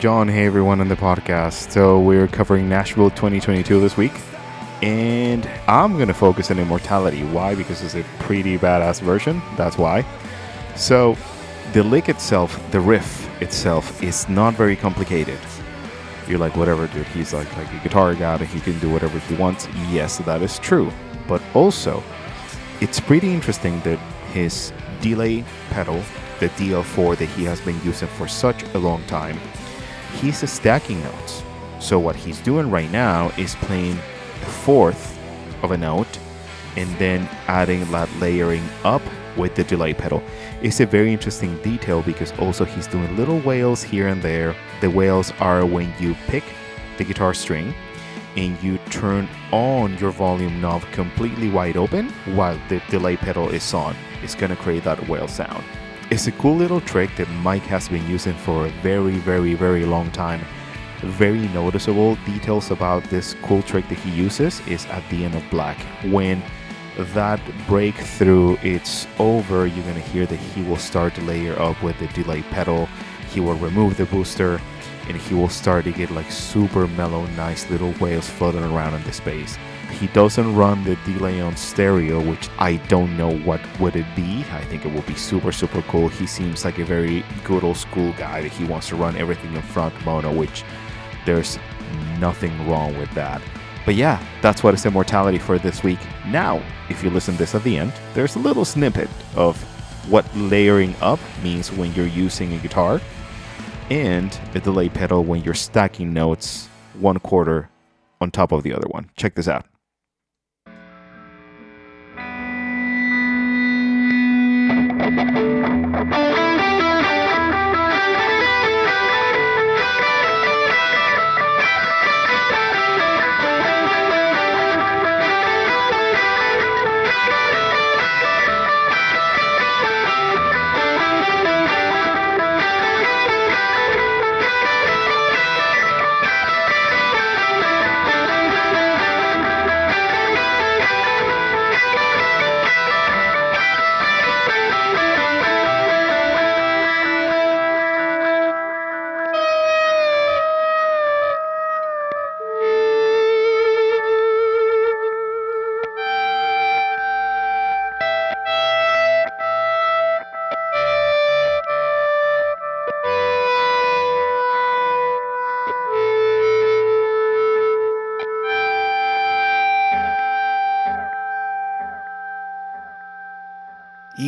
John. Hey, everyone on the podcast. So, we're covering Nashville 2022 this week. And I'm going to focus on Immortality. Why? Because it's a pretty badass version. That's why. So, the lick itself, the riff itself, is not very complicated. You're like, whatever, dude. He's like, like a guitar guy, he can do whatever he wants. Yes, that is true. But also, it's pretty interesting that his delay pedal, the DL4 that he has been using for such a long time, he's stacking notes. So what he's doing right now is playing a fourth of a note and then adding that layering up with the delay pedal. It's a very interesting detail because also he's doing little wails here and there. The wails are when you pick the guitar string and you turn on your volume knob completely wide open while the delay pedal is on. It's gonna create that wail sound. It's a cool little trick that Mike has been using for a very, very, very long time. Very noticeable details about this cool trick that he uses is at the end of Black. When that breakthrough it's over, you're gonna hear that he will start to layer up with the delay pedal. He will remove the booster and he will start to get like super mellow, nice little wails floating around in the space. He doesn't run the delay on stereo, which I don't know what would it be. I think it will be super super cool. He seems like a very good old school guy that he wants to run everything in front mono, which there's nothing wrong with that. But yeah, that's what is immortality for this week. Now, if you listen this at the end, there's a little snippet of what layering up means when you're using a guitar and a delay pedal when you're stacking notes one quarter on top of the other one. Check this out. You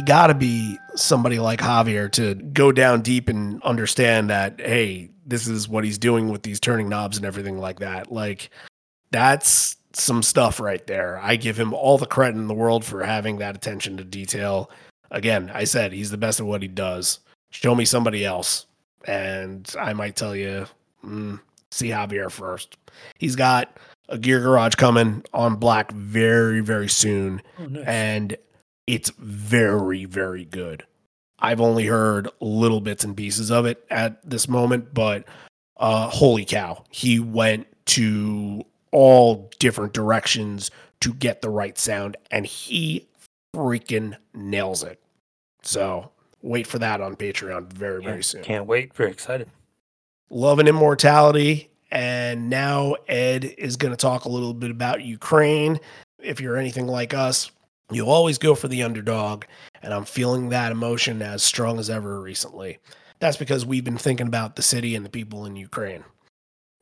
got to be somebody like Javier to go down deep and understand that, hey, this is what he's doing with these turning knobs and everything like that. Like, that's some stuff right there. I give him all the credit in the world for having that attention to detail. Again, I said he's the best at what he does. Show me somebody else, and I might tell you, mm, see Javier first. He's got a Gear Garage coming on Black very, very soon. Oh, nice. and it's very very good i've only heard little bits and pieces of it at this moment but uh holy cow he went to all different directions to get the right sound and he freaking nails it so wait for that on patreon very Yeah, very soon Can't wait. Very excited. love and immortality. And now Ed is going to talk a little bit about Ukraine. If you're anything like us, you always go for the underdog. And I'm feeling that emotion as strong as ever recently. That's because we've been thinking about the city and the people in Ukraine.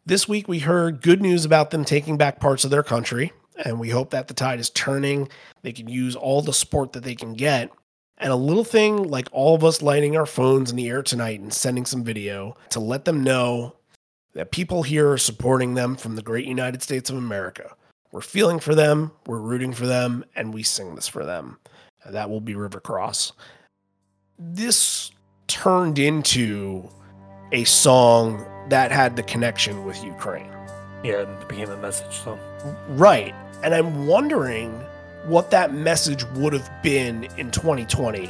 This week, we heard good news about them taking back parts of their country. And we hope that the tide is turning. They can use all the support that they can get. And a little thing like all of us lighting our phones in the air tonight and sending some video to let them know that people here are supporting them from the great United States of America. We're feeling for them, we're rooting for them, and we sing this for them. And that will be River Cross. This turned into a song that had the connection with Ukraine. Yeah, it became a message. So Right. And I'm wondering what that message would have been in 2020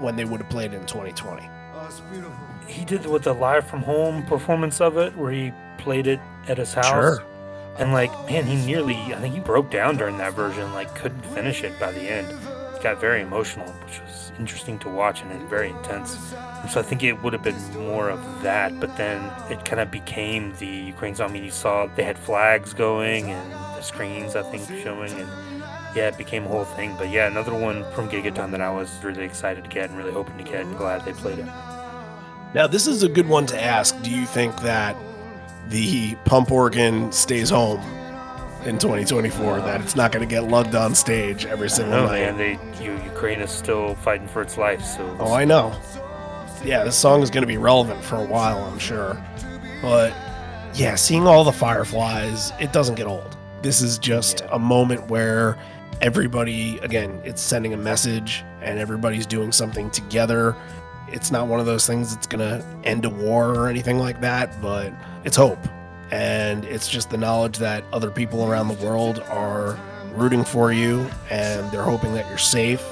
when they would have played it in 2020. Oh, it's beautiful. he did with the live from home performance of it, where he played it at his house. And like, man, he nearly, I think he broke down during that version, like couldn't finish it by the end. got very emotional, which was interesting to watch and very intense. So I think it would have been more of that, but then it kind of became the Ukraine mean, you saw they had flags going and the screens, I think, showing, and yeah, it became a whole thing. But yeah, another one from Gigaton that I was really excited to get and really hoping to get, and glad they played it. Now, this is a good one to ask. Do you think that the pump organ stays home in 2024? That it's not going to get lugged on stage every single No, night? man, they you, Ukraine is still fighting for its life. So Oh, I know. Yeah, this song is going to be relevant for a while, I'm sure. But yeah, seeing all the fireflies, it doesn't get old. This is just a moment where everybody, again, it's sending a message and everybody's doing something together. It's not one of those things that's going to end a war or anything like that, but it's hope. And it's just the knowledge that other people around the world are rooting for you and they're hoping that you're safe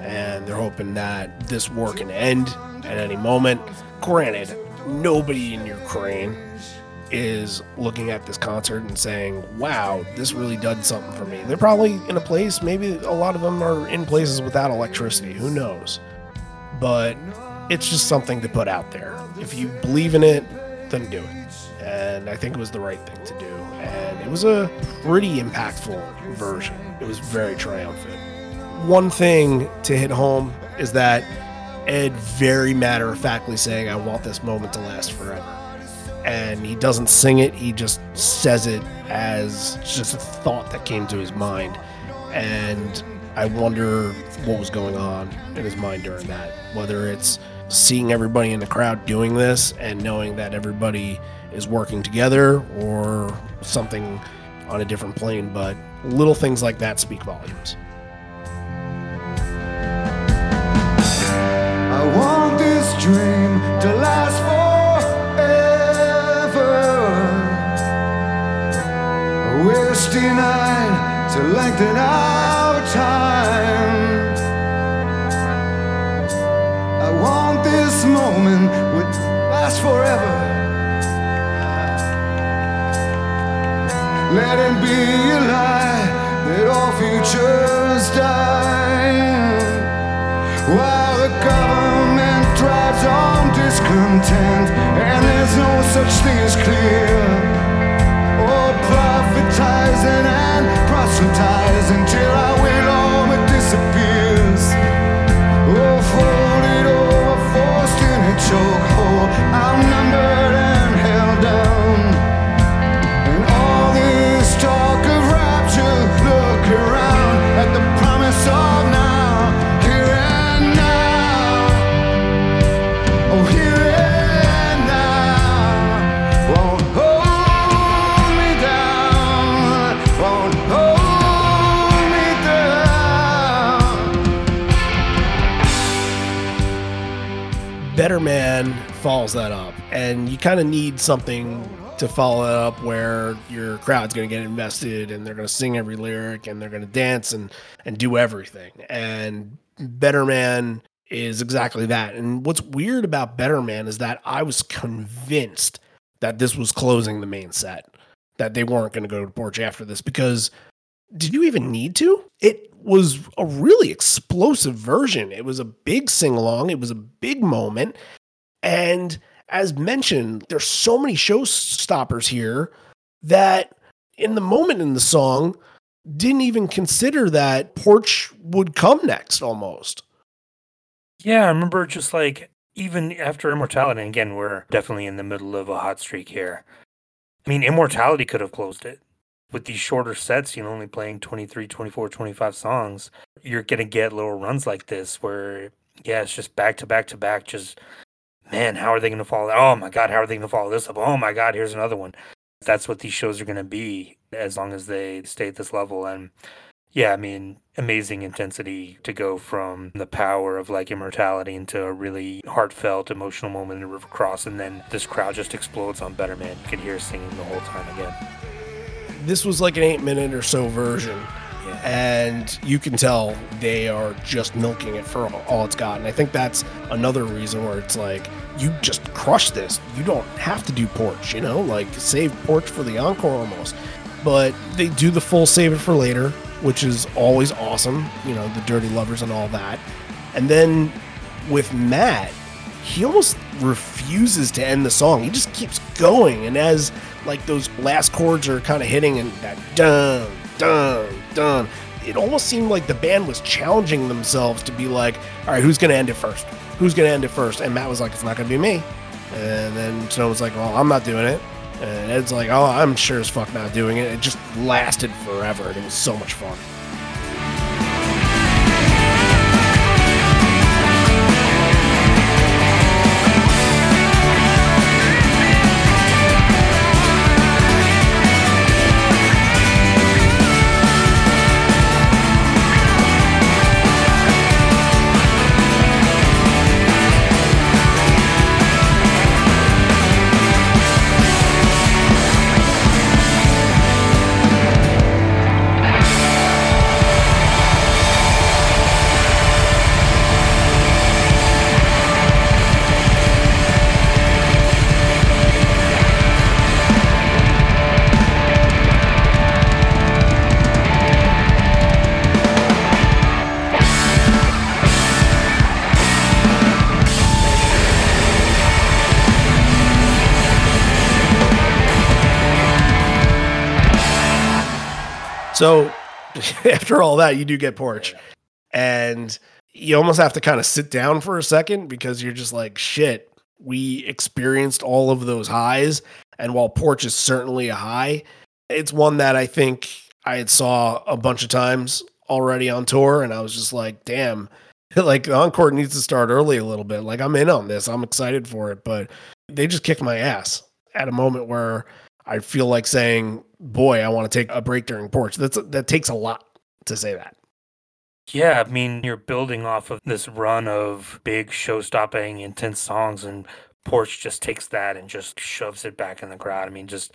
and they're hoping that this war can end at any moment. Granted, nobody in Ukraine is looking at this concert and saying, wow, this really did something for me. They're probably in a place, maybe a lot of them are in places without electricity, who knows? But it's just something to put out there. If you believe in it, then do it. And I think it was the right thing to do. And it was a pretty impactful version, it was very triumphant one thing to hit home is that Ed very matter of factly saying, I want this moment to last forever. And he doesn't sing it, he just says it as just a thought that came to his mind. And I wonder what was going on in his mind during that. Whether it's seeing everybody in the crowd doing this and knowing that everybody is working together or something on a different plane. But little things like that speak volumes. I want this dream to last forever. To lengthen our time. I want this moment would last forever. Let it be a lie that all futures die. While the government drives on discontent, and there's no such thing as clear. Oh, prophetizing and proselytizing till our Better Man follows that up, and you kind of need something to follow it up where your crowd's going to get invested and they're going to sing every lyric and they're going to dance and and do everything. And Better Man is exactly that. And what's weird about Better Man is that I was convinced that this was closing the main set, that they weren't going to go to Porch after this because did you even need to? It was a really explosive version. It was a big sing along, it was a big moment. And as mentioned, there's so many showstoppers here that in the moment in the song didn't even consider that Porch would come next almost. Yeah, I remember just like even after Immortality, again, we're definitely in the middle of a hot streak here. I mean, Immortality could have closed it. With these shorter sets, you know, only playing 23, 24, 25 songs, you're going to get little runs like this where, yeah, it's just back to back to back. Just, man, how are they going to follow? Oh my God, how are they going to follow this up? Oh my God, here's another one. That's what these shows are going to be as long as they stay at this level. And yeah, I mean, amazing intensity to go from the power of like immortality into a really heartfelt, emotional moment in River Cross, and then this crowd just explodes on Better Man. You can hear singing the whole time again. This was like an eight minute or so version. Yeah. And you can tell they are just milking it for all it's got. And I think that's another reason where it's like, you just crush this. You don't have to do Porch, you know, like save Porch for the encore almost. But they do the full save it for later. which is always awesome. You know, the Dirty Lovers and all that. And then with Matt, he almost refuses to end the song. He just keeps going. And as like those last chords are kind of hitting and that dun, dun, dun, it almost seemed like the band was challenging themselves to be like, all right, who's to end it first? Who's to end it first? And Matt was like, it's not to be me. And then Snow was like, well, I'm not doing it. And Ed's like, oh, I'm sure as fuck not doing it. It just lasted forever. And it was so much fun. So [LAUGHS] after all that, you do get porch. And you almost have to kind of sit down for a second because you're just like, shit, we experienced all of those highs. And while porch is certainly a high, it's one that I think I had saw a bunch of times already on tour. And I was just like, damn, [LAUGHS] like encore needs to start early a little bit. Like I'm in on this. I'm excited for it. But they just kicked my ass at a moment where I feel like saying, "Boy, I want to take a break during porch." That's that takes a lot to say that. Yeah, I mean, you're building off of this run of big show-stopping, intense songs, and Porch just takes that and just shoves it back in the crowd. I mean, just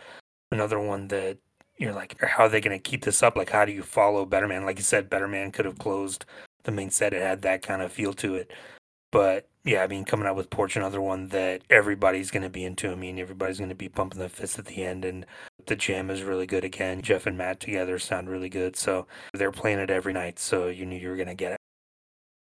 another one that you're like, how are they going to keep this up? Like, how do you follow Better Man? Like you said, Better Man could have closed the main set. It had that kind of feel to it. But yeah, I mean, coming out with Porch, another one that everybody's going to be into. I mean, everybody's going to be pumping the fist at the end, and the jam is really good again. Jeff and Matt together sound really good. So they're playing it every night, so you knew you were going to get it.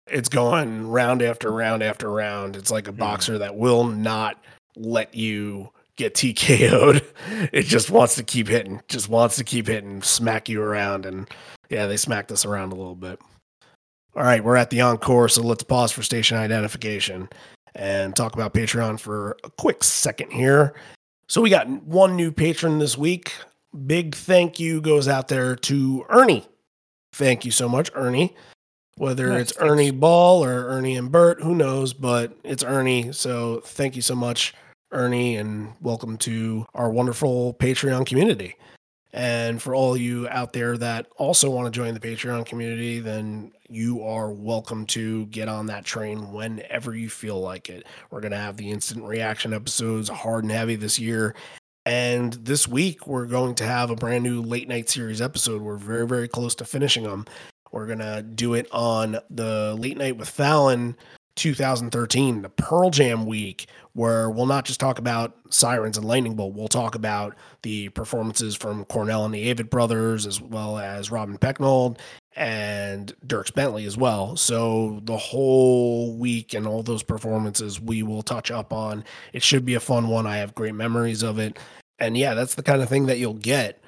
It's going round after round after round. It's like a Mhm. boxer that will not let you get TKO'd. [LAUGHS] It just wants to keep hitting, just wants to keep hitting, smack you around. And yeah, they smacked us around a little bit. All right, we're at the encore, so let's pause for station identification and talk about Patreon for a quick second here. So we got one new patron this week. Big thank you goes out there to Ernie. Thank you so much, Ernie. Whether Nice, it's thanks. Ernie Ball or Ernie and Bert, who knows, but it's Ernie. So thank you so much, Ernie, and welcome to our wonderful Patreon community. And for all you out there that also want to join the Patreon community, then you are welcome to get on that train whenever you feel like it. We're going to have the instant reaction episodes hard and heavy this year. And this week, we're going to have a brand new late night series episode. We're very, very close to finishing them. We're going to do it on the Late Night with Fallon 2013, the Pearl Jam week, where we'll not just talk about Sirens and Lightning Bolt, we'll talk about the performances from Cornell and the Avett Brothers, as well as Robin Pecknold and Dierks Bentley as well. So the whole week and all those performances we will touch up on. It should be a fun one. I have great memories of it. And yeah, that's the kind of thing that you'll get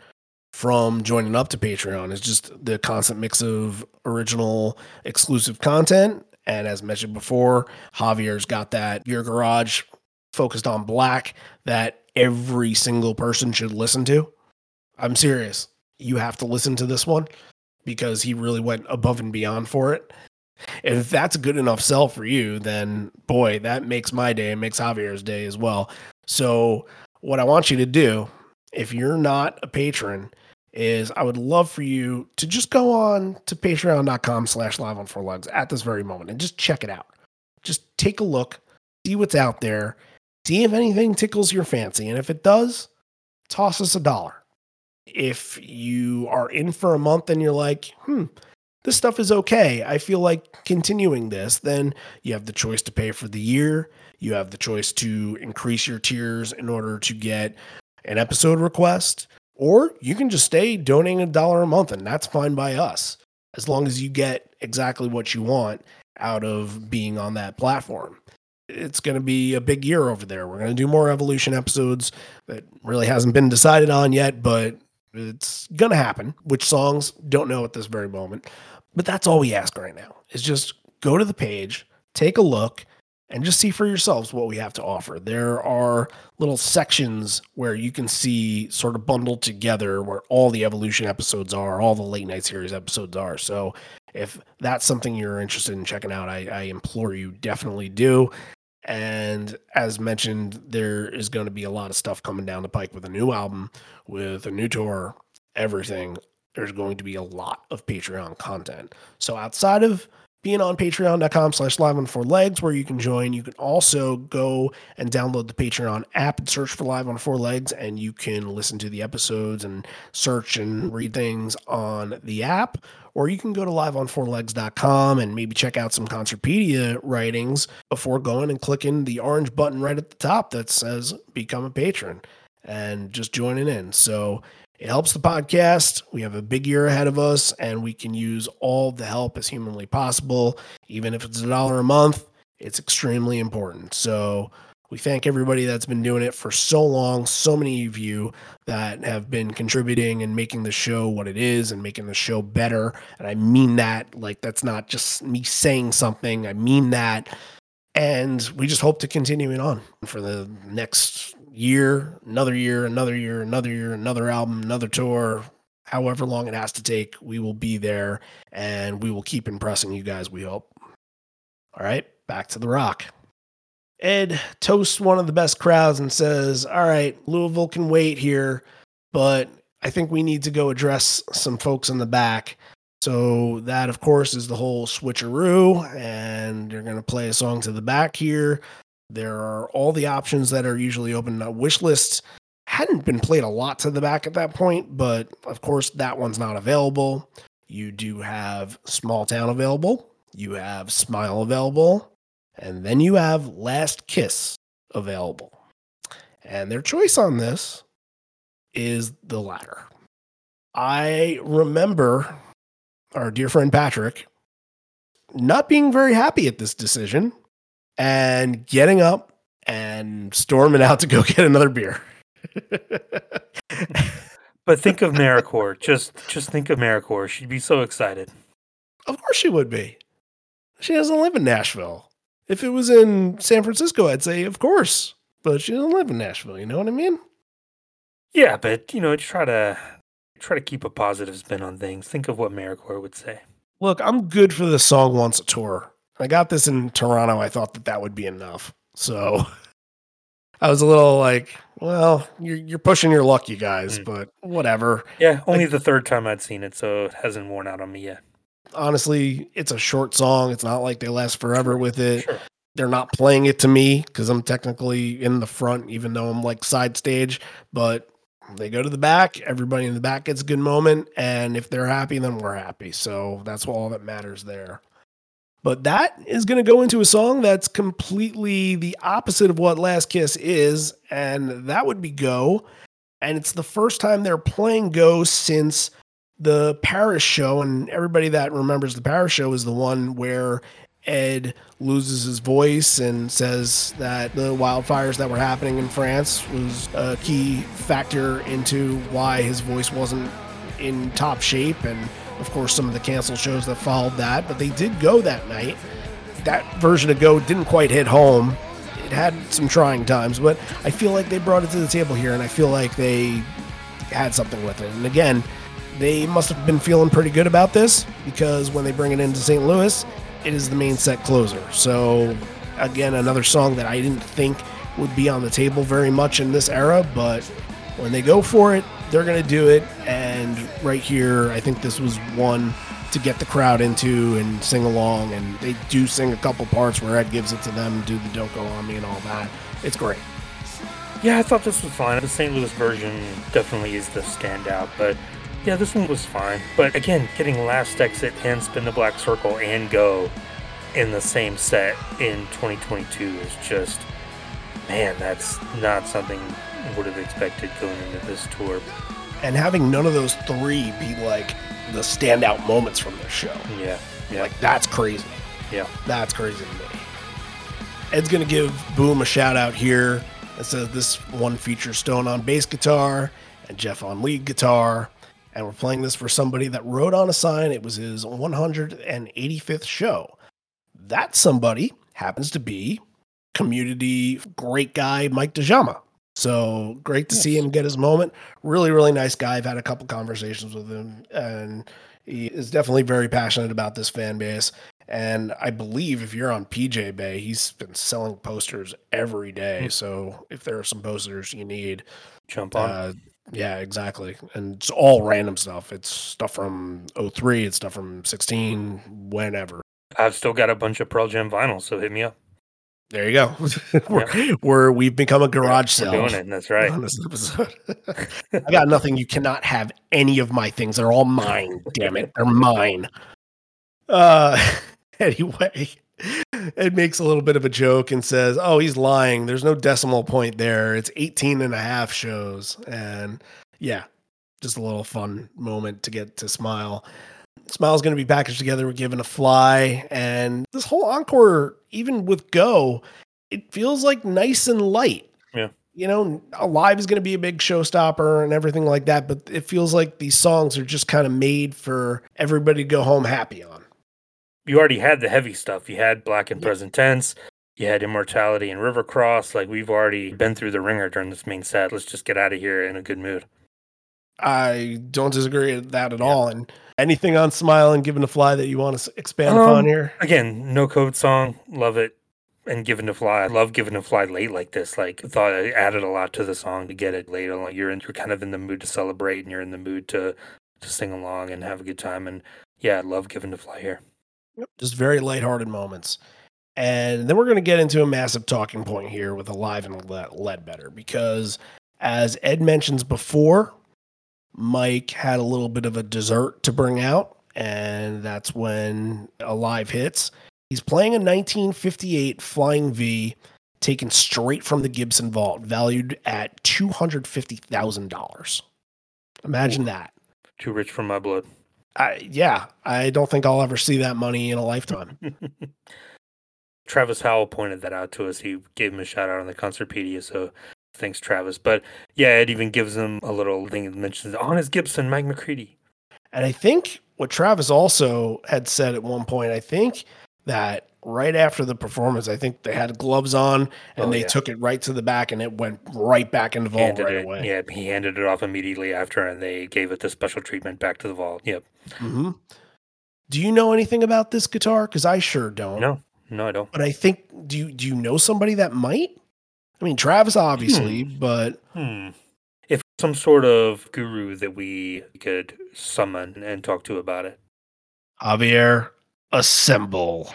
from joining up to Patreon is just the constant mix of original exclusive content. And as mentioned before, Javier's got that Gear Garage focused on black that every single person should listen to. I'm serious. You have to listen to this one because he really went above and beyond for it. If that's a good enough sell for you, then boy, that makes my day and makes Javier's day as well. So, what I want you to do, if you're not a patron, is I would love for you to just go on to patreon.com slash live on four legs at this very moment and just check it out. Just take a look, see what's out there, see if anything tickles your fancy. And if it does, toss us a dollar. If you are in for a month and you're like, hmm, this stuff is okay. I feel like continuing this, then you have the choice to pay for the year. You have the choice to increase your tiers in order to get an episode request Or you can just stay donating a dollar a month, and that's fine by us, as long as you get exactly what you want out of being on that platform. It's going to be a big year over there. We're going to do more evolution episodes that really hasn't been decided on yet, but it's going to happen. Which songs, don't know at this very moment. But that's all we ask right now is just go to the page, take a look, and just see for yourselves what we have to offer. There are little sections where you can see sort of bundled together where all the evolution episodes are, all the late night series episodes are. So if that's something you're interested in checking out, I, I implore you definitely do. And as mentioned, there is going to be a lot of stuff coming down the pike with a new album, with a new tour, everything. There's going to be a lot of Patreon content. So outside of being on patreon.com slash live on four legs where you can join you can also go and download the patreon app and search for live on four legs and you can listen to the episodes and search and read things on the app or you can go to liveonfourlegs.com and maybe check out some concertpedia writings before going and clicking the orange button right at the top that says become a patron and just joining in so it helps the podcast. We have a big year ahead of us, and we can use all the help as humanly possible. Even if it's a dollar a month, it's extremely important. So we thank everybody that's been doing it for so long. So many of you that have been contributing and making the show what it is and making the show better. And I mean that, like, that's not just me saying something, I mean that. And we just hope to continue it on for the next year, another year, another year, another year, another album, another tour, however long it has to take, we will be there and we will keep impressing you guys, we hope. All right, back to the rock. Ed toasts one of the best crowds and says, All right, Louisville can wait here, but I think we need to go address some folks in the back. So, that, of course, is the whole switcheroo, and you're going to play a song to the back here. There are all the options that are usually open. Uh, wish lists hadn't been played a lot to the back at that point, but of course, that one's not available. You do have Small Town available, you have Smile available, and then you have Last Kiss available. And their choice on this is the latter. I remember our dear friend Patrick not being very happy at this decision and getting up and storming out to go [LAUGHS] get another beer. [LAUGHS] But think of Maricor. just just think of Maricor. She'd be so excited. Of course she would be. She doesn't live in Nashville. If it was in San Francisco, I'd say of course. But she doesn't live in Nashville, you know what I mean? Yeah, but you know, try to try to keep a positive spin on things. Think of what Maricor would say. Look, I'm good for the song once a tour. I got this in Toronto. I thought that that would be enough. So [LAUGHS] I was a little like, well, you're, you're pushing your luck, you guys, Mm. but whatever. Yeah, only the third time I'd seen it, so it hasn't worn out on me yet. Honestly, it's a short song. It's not like they last forever with it. Sure. They're not playing it to me because I'm technically in the front, even though I'm like side stage. But they go to the back. Everybody in the back gets a good moment. And if they're happy, then we're happy. So that's all that matters there. But that is going to go into a song that's completely the opposite of what Last Kiss is. And that would be Go. And it's the first time they're playing Go since the Paris show. And everybody that remembers the Paris show is the one where Ed loses his voice and says that the wildfires that were happening in France was a key factor into why his voice wasn't in top shape. And of course, some of the cancel shows that followed that, but they did go that night. That version of Go didn't quite hit home. It had some trying times, but I feel like they brought it to the table here, and I feel like they had something with it. And again, they must have been feeling pretty good about this because when they bring it into St. Louis, it is the main set closer. So, again, another song that I didn't think would be on the table very much in this era, but when they go for it, they're going to do it. And right here, I think this was one to get the crowd into and sing along. And they do sing a couple parts where Ed gives it to them, do the Don't Go On Me and all that. It's great. Yeah, I thought this was fine. The St. Louis version definitely is the standout, but yeah, this one was fine. But again, getting Last Exit and Spin the Black Circle and Go in the same set in 2022 is just, man, that's not something I would have expected going into this tour. and having none of those three be like the standout moments from the show. Yeah. Yeah. Like that's crazy. yeah. That's crazy to me. Ed's gonna give Boom a shout out here. It says this one features Stone on bass guitar and Jeff on lead guitar. And we're playing this for somebody that wrote on a sign it was his 185th show. That somebody happens to be community great guy Mike DeJama. So great to see him get his moment. Really, really nice guy. I've had a couple conversations with him, and he is definitely very passionate about this fan base. And I believe if you're on PJ Bay, he's been selling posters every day. So if there are some posters you need, Jump on. uh, yeah, exactly. And it's all random stuff. It's stuff from 03, it's stuff from 16, whenever. I've still got a bunch of Pearl Jam vinyl, so hit me up. There you go. [LAUGHS] we're, we're, we've become a garage sale. doing it. That's right. on this episode. [LAUGHS] I got nothing. You cannot have any of my things. They're all mine. Damn it. They're mine. Uh [LAUGHS] anyway, it makes a little bit of a joke and says, Oh, he's lying. There's no decimal point there. It's 18 and a half shows. And yeah, just a little fun moment to get to smile. Smile's going to be packaged together with Given to Fly. And this whole encore, even with Go, it feels like nice and light. Yeah. You know, Alive is going to be a big showstopper and everything like that. But it feels like these songs are just kind of made for everybody to go home happy on. You already had the heavy stuff. You had Black and. Present Tense. You had Immortality and River Cross. Like we've already been through the ringer during this main set. Let's just get out of here in a good mood. I don't disagree with that at Yeah. all. And anything on Smile and Given to Fly that you want to expand Um, upon here? Again, no code song. Love it. And Given to Fly. I love Given to Fly late like this. Like thought it added a lot to the song to get it late. Like you're in, you're kind of in the mood to celebrate and you're in the mood to to sing along and have a good time. And yeah, I love Given to Fly here. Just very lighthearted moments. And then we're going to get into a massive talking point here with Alive and Le- Ledbetter because, as Ed mentions before, Mike had a little bit of a dessert to bring out, and that's when Alive hits. He's playing a 1958 Flying V taken straight from the Gibson vault, valued at $250,000. Imagine that. Too rich for my blood. I, yeah, I don't think I'll ever see that money in a lifetime. [LAUGHS] Travis Howell pointed that out to us. He gave him a shout out on the Concertpedia, so thanks, Travis. But yeah, it even gives him a little thing that mentions on his Gibson, Mike McCready. And I think what Travis also had said at one point, I think that right after the performance, I think they had gloves on and Oh, they yeah. took it right to the back and it went right back in the vault Handed right it, away. Yeah, he handed it off immediately after, and they gave it the special treatment back to the vault. Yep. hmm Do you know anything about this guitar? Because I sure don't. No, no, I don't. But I think do you do you know somebody that might? I mean, Travis obviously, but Hmm. If some sort of guru that we could summon and talk to about it. Javier, assemble.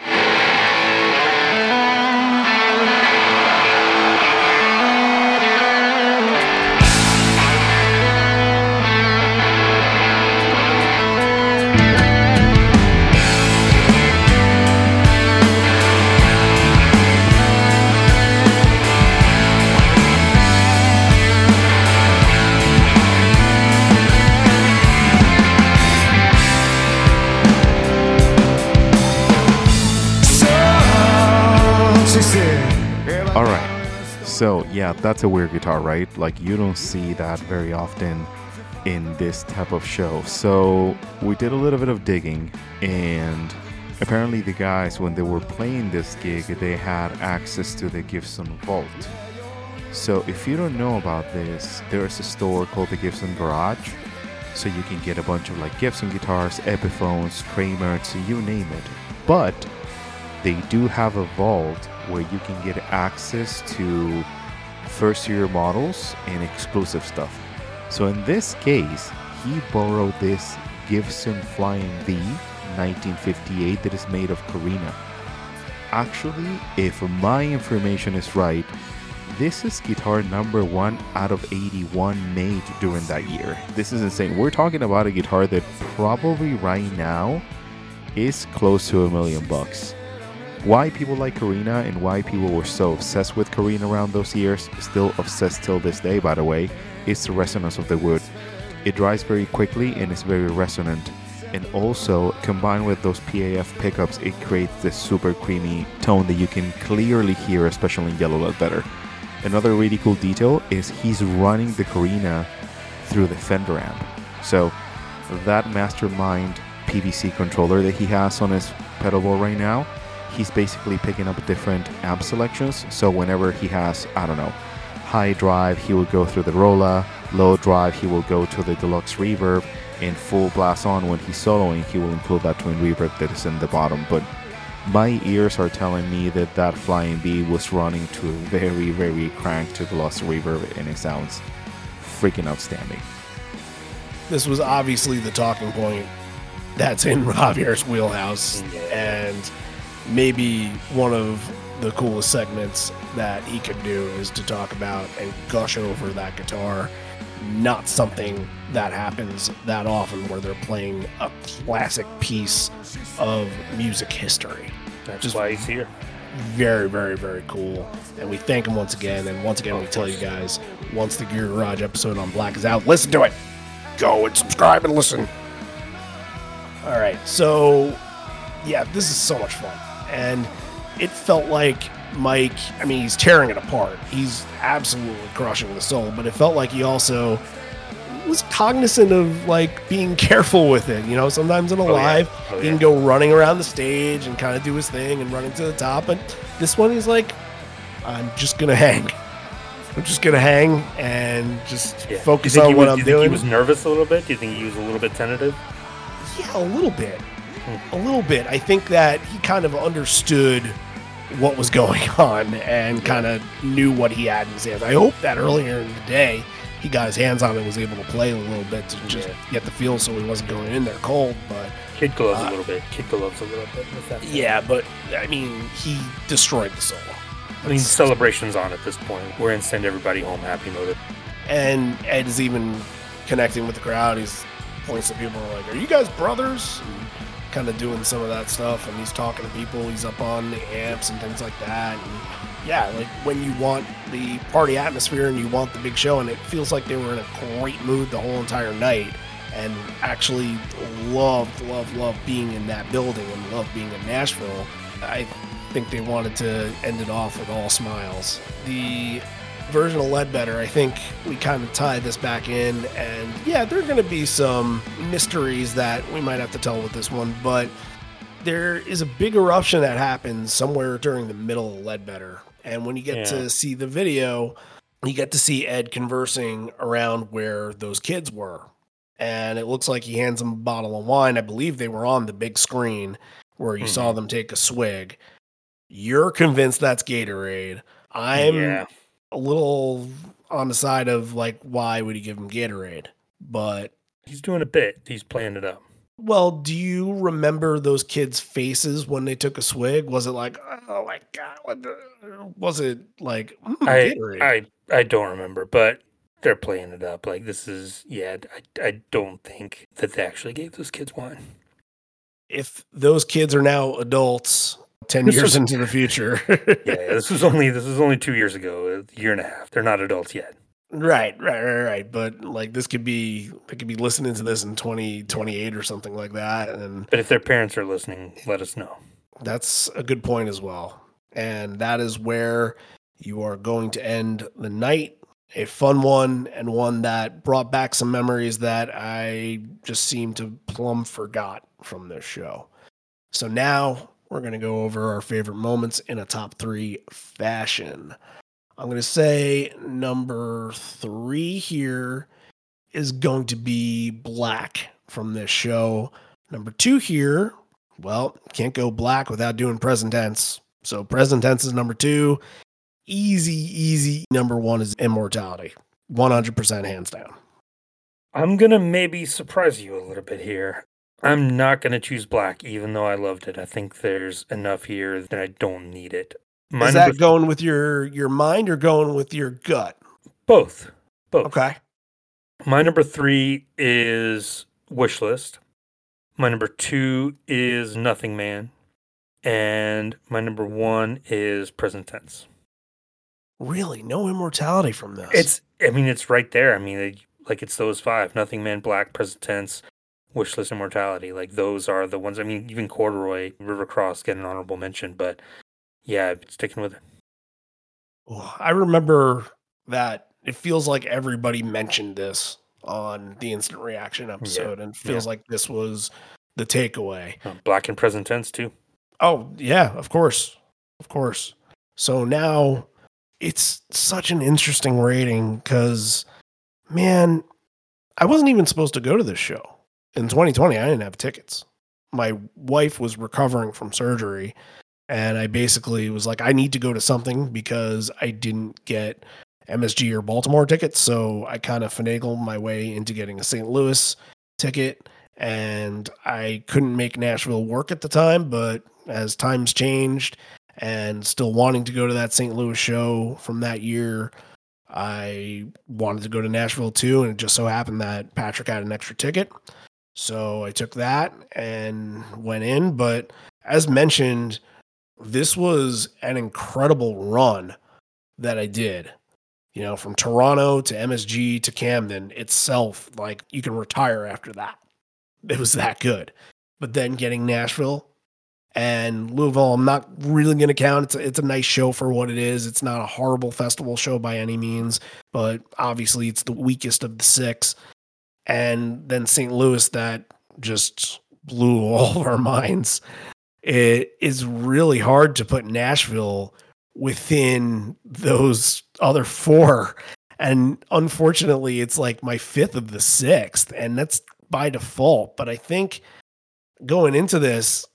So, yeah, that's a weird guitar, right? Like, you don't see that very often in this type of show. So, we did a little bit of digging, and apparently, the guys, when they were playing this gig, they had access to the Gibson Vault. So, if you don't know about this, there's a store called the Gibson Garage. So, you can get a bunch of like Gibson guitars, Epiphones, Kramers, you name it. But they do have a vault where you can get access to first year models and exclusive stuff. So in this case, he borrowed this Gibson Flying V 1958 that is made of Korina. Actually, if my information is right, this is guitar number one out of 81 made during that year. This is insane. We're talking about a guitar that probably right now is close to a million bucks why people like Korina and why people were so obsessed with Korina around those years, still obsessed till this day, by the way, is the resonance of the wood. It dries very quickly and is very resonant. And also, combined with those PAF pickups, it creates this super creamy tone that you can clearly hear, especially in Yellow Ledbetter. Another really cool detail is he's running the Korina through the Fender amp. So, that Mastermind PBC controller that he has on his pedal board right now, he's basically picking up different amp selections. So, whenever he has, I don't know, high drive, he will go through the Rolla, low drive, he will go to the deluxe reverb, and full blast on when he's soloing, he will include that twin reverb that is in the bottom. But my ears are telling me that that Flying V was running to a very, very cranked to deluxe reverb, and it sounds freaking outstanding. This was obviously the talking point that's in [LAUGHS] Javier's wheelhouse, and maybe one of the coolest segments that he could do is to talk about and gush over that guitar. Not something that happens that often where they're playing a classic piece of music history. That's Just- why he's here. Very, very, very cool. And we thank him once again. And once again, we tell you guys once the Gear Garage episode on Black is out, listen to it. Go and subscribe and listen. All right. So, yeah, this is so much fun. And it felt like Mike, I mean, he's tearing it apart. He's absolutely crushing the soul, but it felt like he also was cognizant of like being [LAUGHS] careful with it. You know, sometimes in a oh, yeah. live, Oh, he yeah. can go running around the stage and kind of do his thing and running to the top. But this one, he's like, I'm just gonna hang. I'm just gonna hang and just Yeah. focus Do you think on what was- I'm do you think doing. He was nervous a little bit. Do you think he was a little bit tentative? Yeah, a little bit. A little bit. I think that he kind of understood what was [LAUGHS] going on and kind of knew what he had in his hands. I hope that earlier in the day he got his hands on it and was able to play a little bit to just Yeah. get the feel so he wasn't going in there cold. But Kid gloves Uh, a little bit. Kid gloves a little bit. that. yeah, but I mean, he destroyed the solo. I mean, celebration's on at this point. We're in send everybody home happy mode. And Ed is even connecting with the crowd. He's points to people like, "Are you guys brothers?" Kind of doing some of that stuff. And he's talking to people. He's up on the amps and things like that. And yeah, like when you want the party atmosphere and you want the big show, and it feels like they were in a great mood the whole entire night. And actually loved, loved, loved being in that building and loved being in Nashville. I think they wanted to end it off with all smiles. The version of Ledbetter, I think we kind of tie this back in, and yeah, there are going to be some mysteries that we might have to tell with this one, but there is a big eruption that happens somewhere during the middle of Ledbetter, and when you get Yeah. to see the video, you get to see Ed conversing around where those kids were, and it looks like he hands them a bottle of wine. I believe they were on the big screen where you saw mm-hmm. them take a swig. You're convinced that's Gatorade. I'm yeah. A little on the side of like, why would he give him Gatorade? But He's doing a bit. He's playing it up. well, do you remember those kids' faces when they took a swig? Was it like, oh my god? What the, was it like mm, I, Gatorade? I I don't remember, but they're playing it up. Like this is yeah. I I don't think that they actually gave those kids wine. if those kids are now adults, ten This years was- into the future, [LAUGHS] Yeah, this was only this was only two years ago, a year and a half. They're not adults yet. right, right, right, right. But like, this could be they could be listening to this in twenty twenty eight or something like that, and But if their parents are listening, let us know. That's a good point as well. And that is where you are going to end the night. A fun one and one that brought back some memories that I just seem to plumb forgot from this show. So now we're going to go over our favorite moments in a top three fashion. I'm going to say number three here is going to be Black from this show. Number two here well, can't go black without doing present tense. So present tense is number two. Easy, easy. Number one is immortality. 100% hands down. I'm gonna maybe surprise you a little bit here. I'm not gonna choose black, even though I loved it. I think there's enough here that I don't need it. My is number that going with your your mind or going with your gut? both, both. Okay. My number three is Wishlist. My number two is Nothingman, and my number one is present tense. Really, no immortality from this. It's, I mean, it's right there. I mean, like it's those five: Nothingman, Black, Present Tense, Wishlist Immortality. Like those are the ones. I mean, even Corduroy, River Cross get an honorable mention, but yeah, sticking with it. Well, I remember that it feels like everybody mentioned this on the instant reaction episode and feels like this was the takeaway. Uh, Black and Present Tense too. Oh, yeah, of course. Of course. So now it's such an interesting rating because, man, I wasn't even supposed to go to this show. In 2020, I didn't have tickets. My wife was recovering from surgery, and I basically was like, I need to go to something because I didn't get MSG or Baltimore tickets. So I kind of finagled my way into getting a St. Louis ticket. And I couldn't make Nashville work at the time, but as times changed and still wanting to go to that St. Louis show from that year, I wanted to go to Nashville too. And it just so happened that Patrick had an extra ticket. So I took that and went in. But as mentioned, this was an incredible run that I did. You know, from Toronto to MSG to Camden itself, like you can retire after that. It was that good. But then getting Nashville and Louisville, I'm not really going to count. It's a, it's a nice show for what it is. It's not a horrible festival show by any means, but obviously it's the weakest of the six. And then St. Louis, that just blew [LAUGHS] all of our minds. It is really hard to put Nashville within those other four. And unfortunately, it's like my fifth of the sixth, and that's by default. But I think going into this,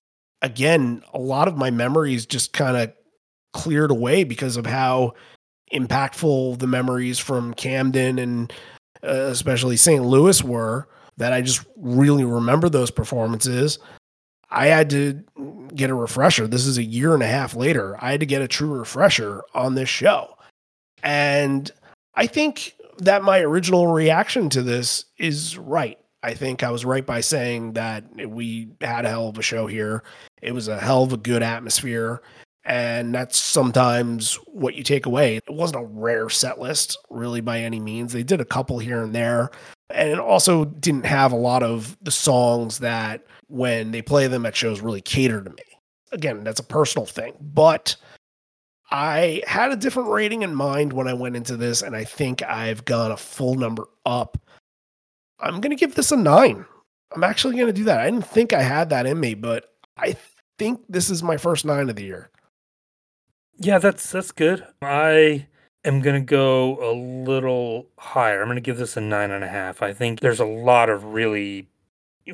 again, a lot of my memories just kind of cleared away because of how impactful the memories from Camden and uh, especially St. Louis were that I just really remember those performances. I had to get a refresher. This is a year and a half later. I had to get a true refresher on this show. And I think that my original reaction to this is right. I think I was right by saying that we had a hell of a show here. It was a hell of a good atmosphere. And that's sometimes what you take away. It wasn't a rare set list, really, by any means. They did a couple here and there. And it also didn't have a lot of the songs that, when they play them at shows, really cater to me. Again, that's a personal thing. But I had a different rating in mind when I went into this, and I think I've gone a full number up. I'm going to give this a nine. I'm actually going to do that. I didn't think I had that in me, but I think this is my first nine of the year. Yeah, that's that's good. I am gonna go a little higher. I'm gonna give this a nine and a half. I think there's a lot of really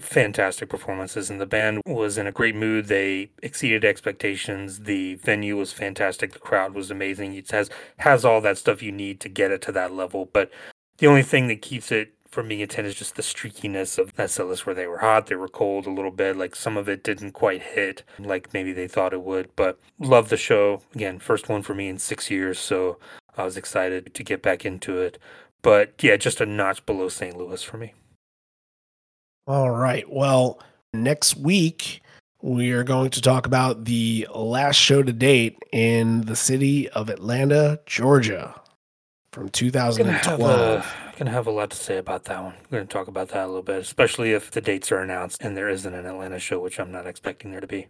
fantastic performances and the band was in a great mood they exceeded expectations the venue was fantastic the crowd was amazing it has has all that stuff you need to get it to that level but the only thing that keeps it from being a 10 is just the streakiness of list where they were hot, they were cold a little bit. Like some of it didn't quite hit like maybe they thought it would. But love the show. Again, first one for me in six years. So I was excited to get back into it. But yeah, just a notch below St. Louis for me. All right. Well, next week we are going to talk about the last show to date in the city of Atlanta, Georgia from 2012 to have a lot to say about that one. We're going to talk about that a little bit, especially if the dates are announced and there isn't an Atlanta show, which I'm not expecting there to be.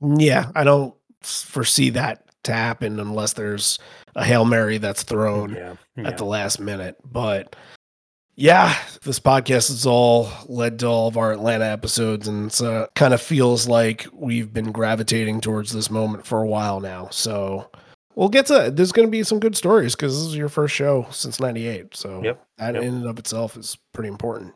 Yeah, I don't foresee that to happen unless there's a Hail Mary that's thrown Yeah. yeah. at the last minute. But yeah, this podcast has all led to all of our Atlanta episodes, and it uh, kind of feels like we've been gravitating towards this moment for a while now. So we'll get to there's going to be some good stories because this is your first show since 98 so Yep, that yep. in and of itself is pretty important.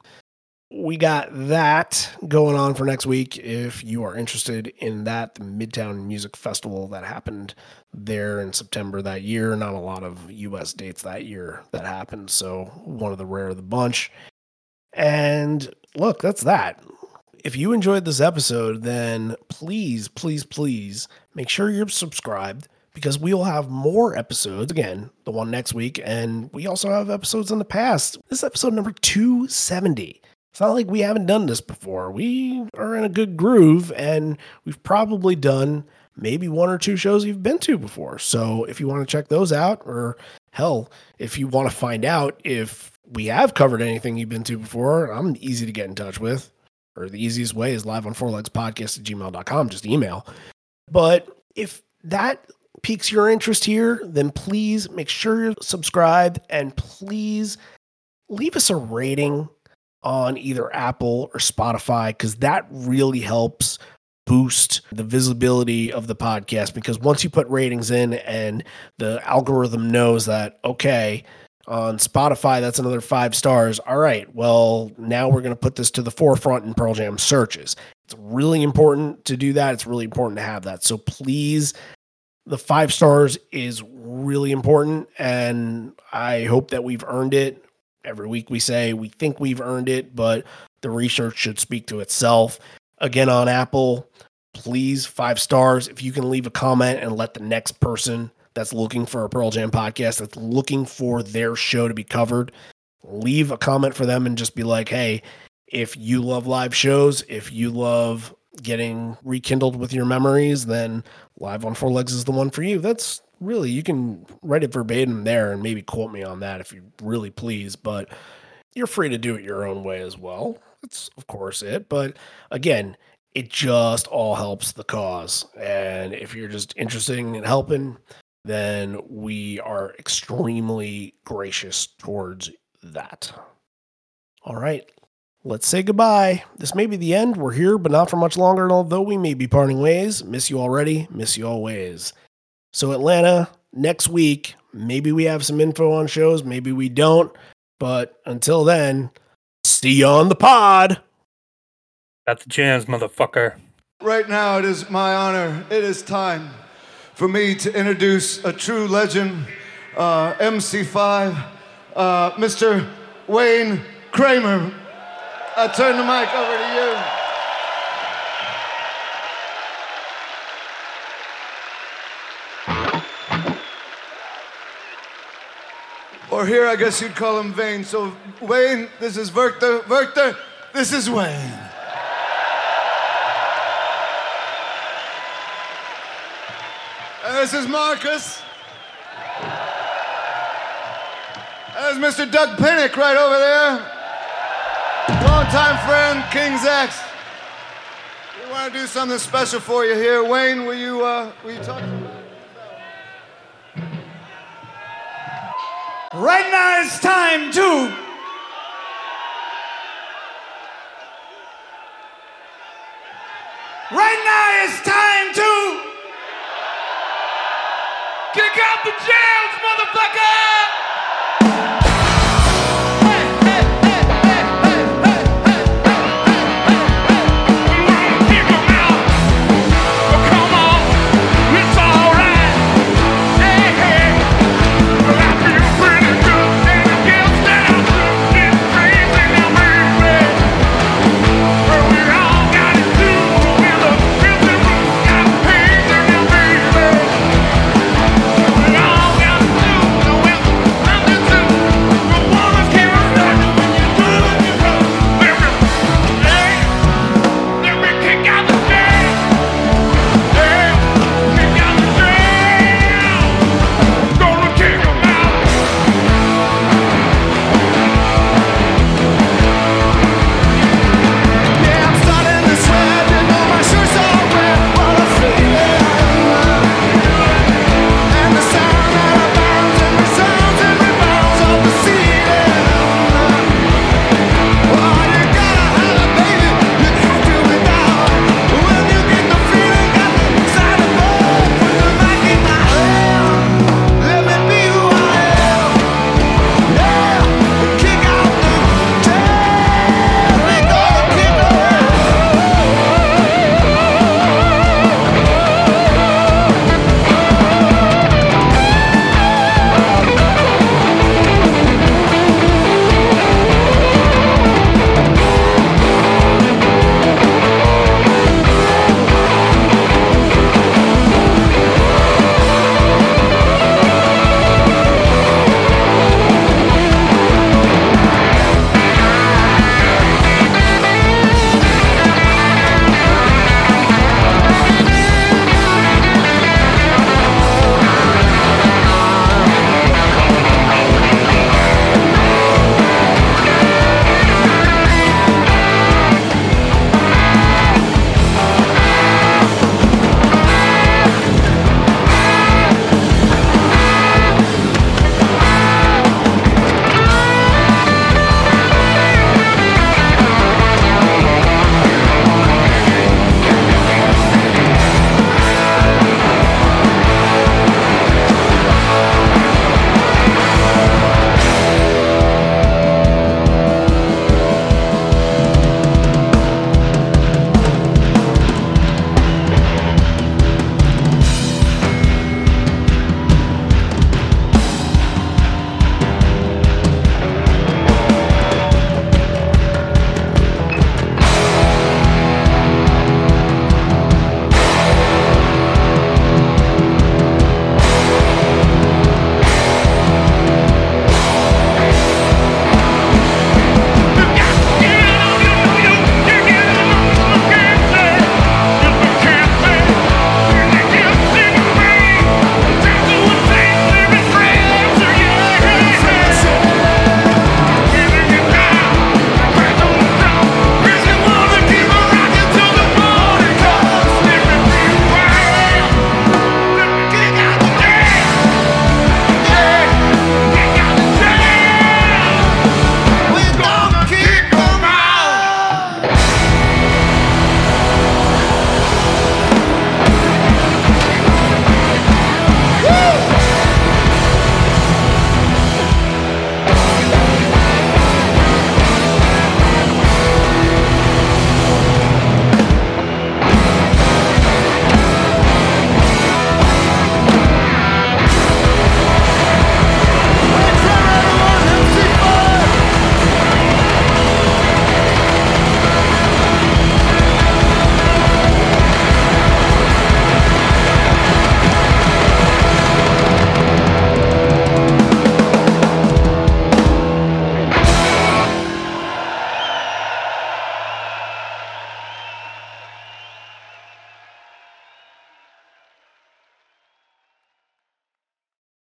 We got that going on for next week. If you are interested in that the midtown music festival that happened there in september that year not a lot of us dates that year that happened so one of the rare of the bunch. And look that's that. If you enjoyed this episode then please please please make sure you're subscribed because we will have more episodes again, the one next week, and we also have episodes in the past. This is episode number 270. It's not like we haven't done this before. We are in a good groove, and we've probably done maybe one or two shows you've been to before. So if you want to check those out, or hell, if you want to find out if we have covered anything you've been to before, I'm easy to get in touch with. Or the easiest way is live on four legs podcast at gmail.com, just email. But if that piques your interest here, then please make sure you're subscribed and please leave us a rating on either Apple or Spotify because that really helps boost the visibility of the podcast because once you put ratings in and the algorithm knows that okay on Spotify that's another 5 stars all right well now we're going to put this to the forefront in Pearl Jam searches. It's really important to do that. It's really important to have that. So please the 5 stars is really important and I hope that we've earned it every week we say we think we've earned it but the research should speak to itself again on Apple, please five stars. If you can leave a comment and let the next person that's looking for a Pearl Jam podcast, that's looking for their show to be covered, leave a comment for them and just be like, hey, if you love live shows, if you love getting rekindled with your memories, then Live on Four Legs is the one for you. That's really, you can write it verbatim there and maybe quote me on that if you really please, but you're free to do it your own way as well. That's, of course, it. But again, it just all helps the cause. And if you're just interested in helping, then we are extremely gracious towards that. All right, let's say goodbye. This may be the end. We're here, but not for much longer. And although we may be parting ways, miss you already, miss you always. So, Atlanta, next week, maybe we have some info on shows, maybe we don't. But until then, see you on the pod. Got the jams, motherfucker. Right now, it is my honor. It is time for me to introduce a true legend, uh, MC5, uh, Mr. Wayne Kramer. I turn the mic over to you. Or here, I guess you'd call him Vane. So, Wayne, this is Werther. Werther, this is Wayne. And this is Marcus. There's Mr. Doug Pinnick right over there. Longtime friend, King's X. We want to do something special for you here. Wayne, will you, uh, will you talk? Right now it's time to. Right now it's time to. Kick out the jams, motherfucker!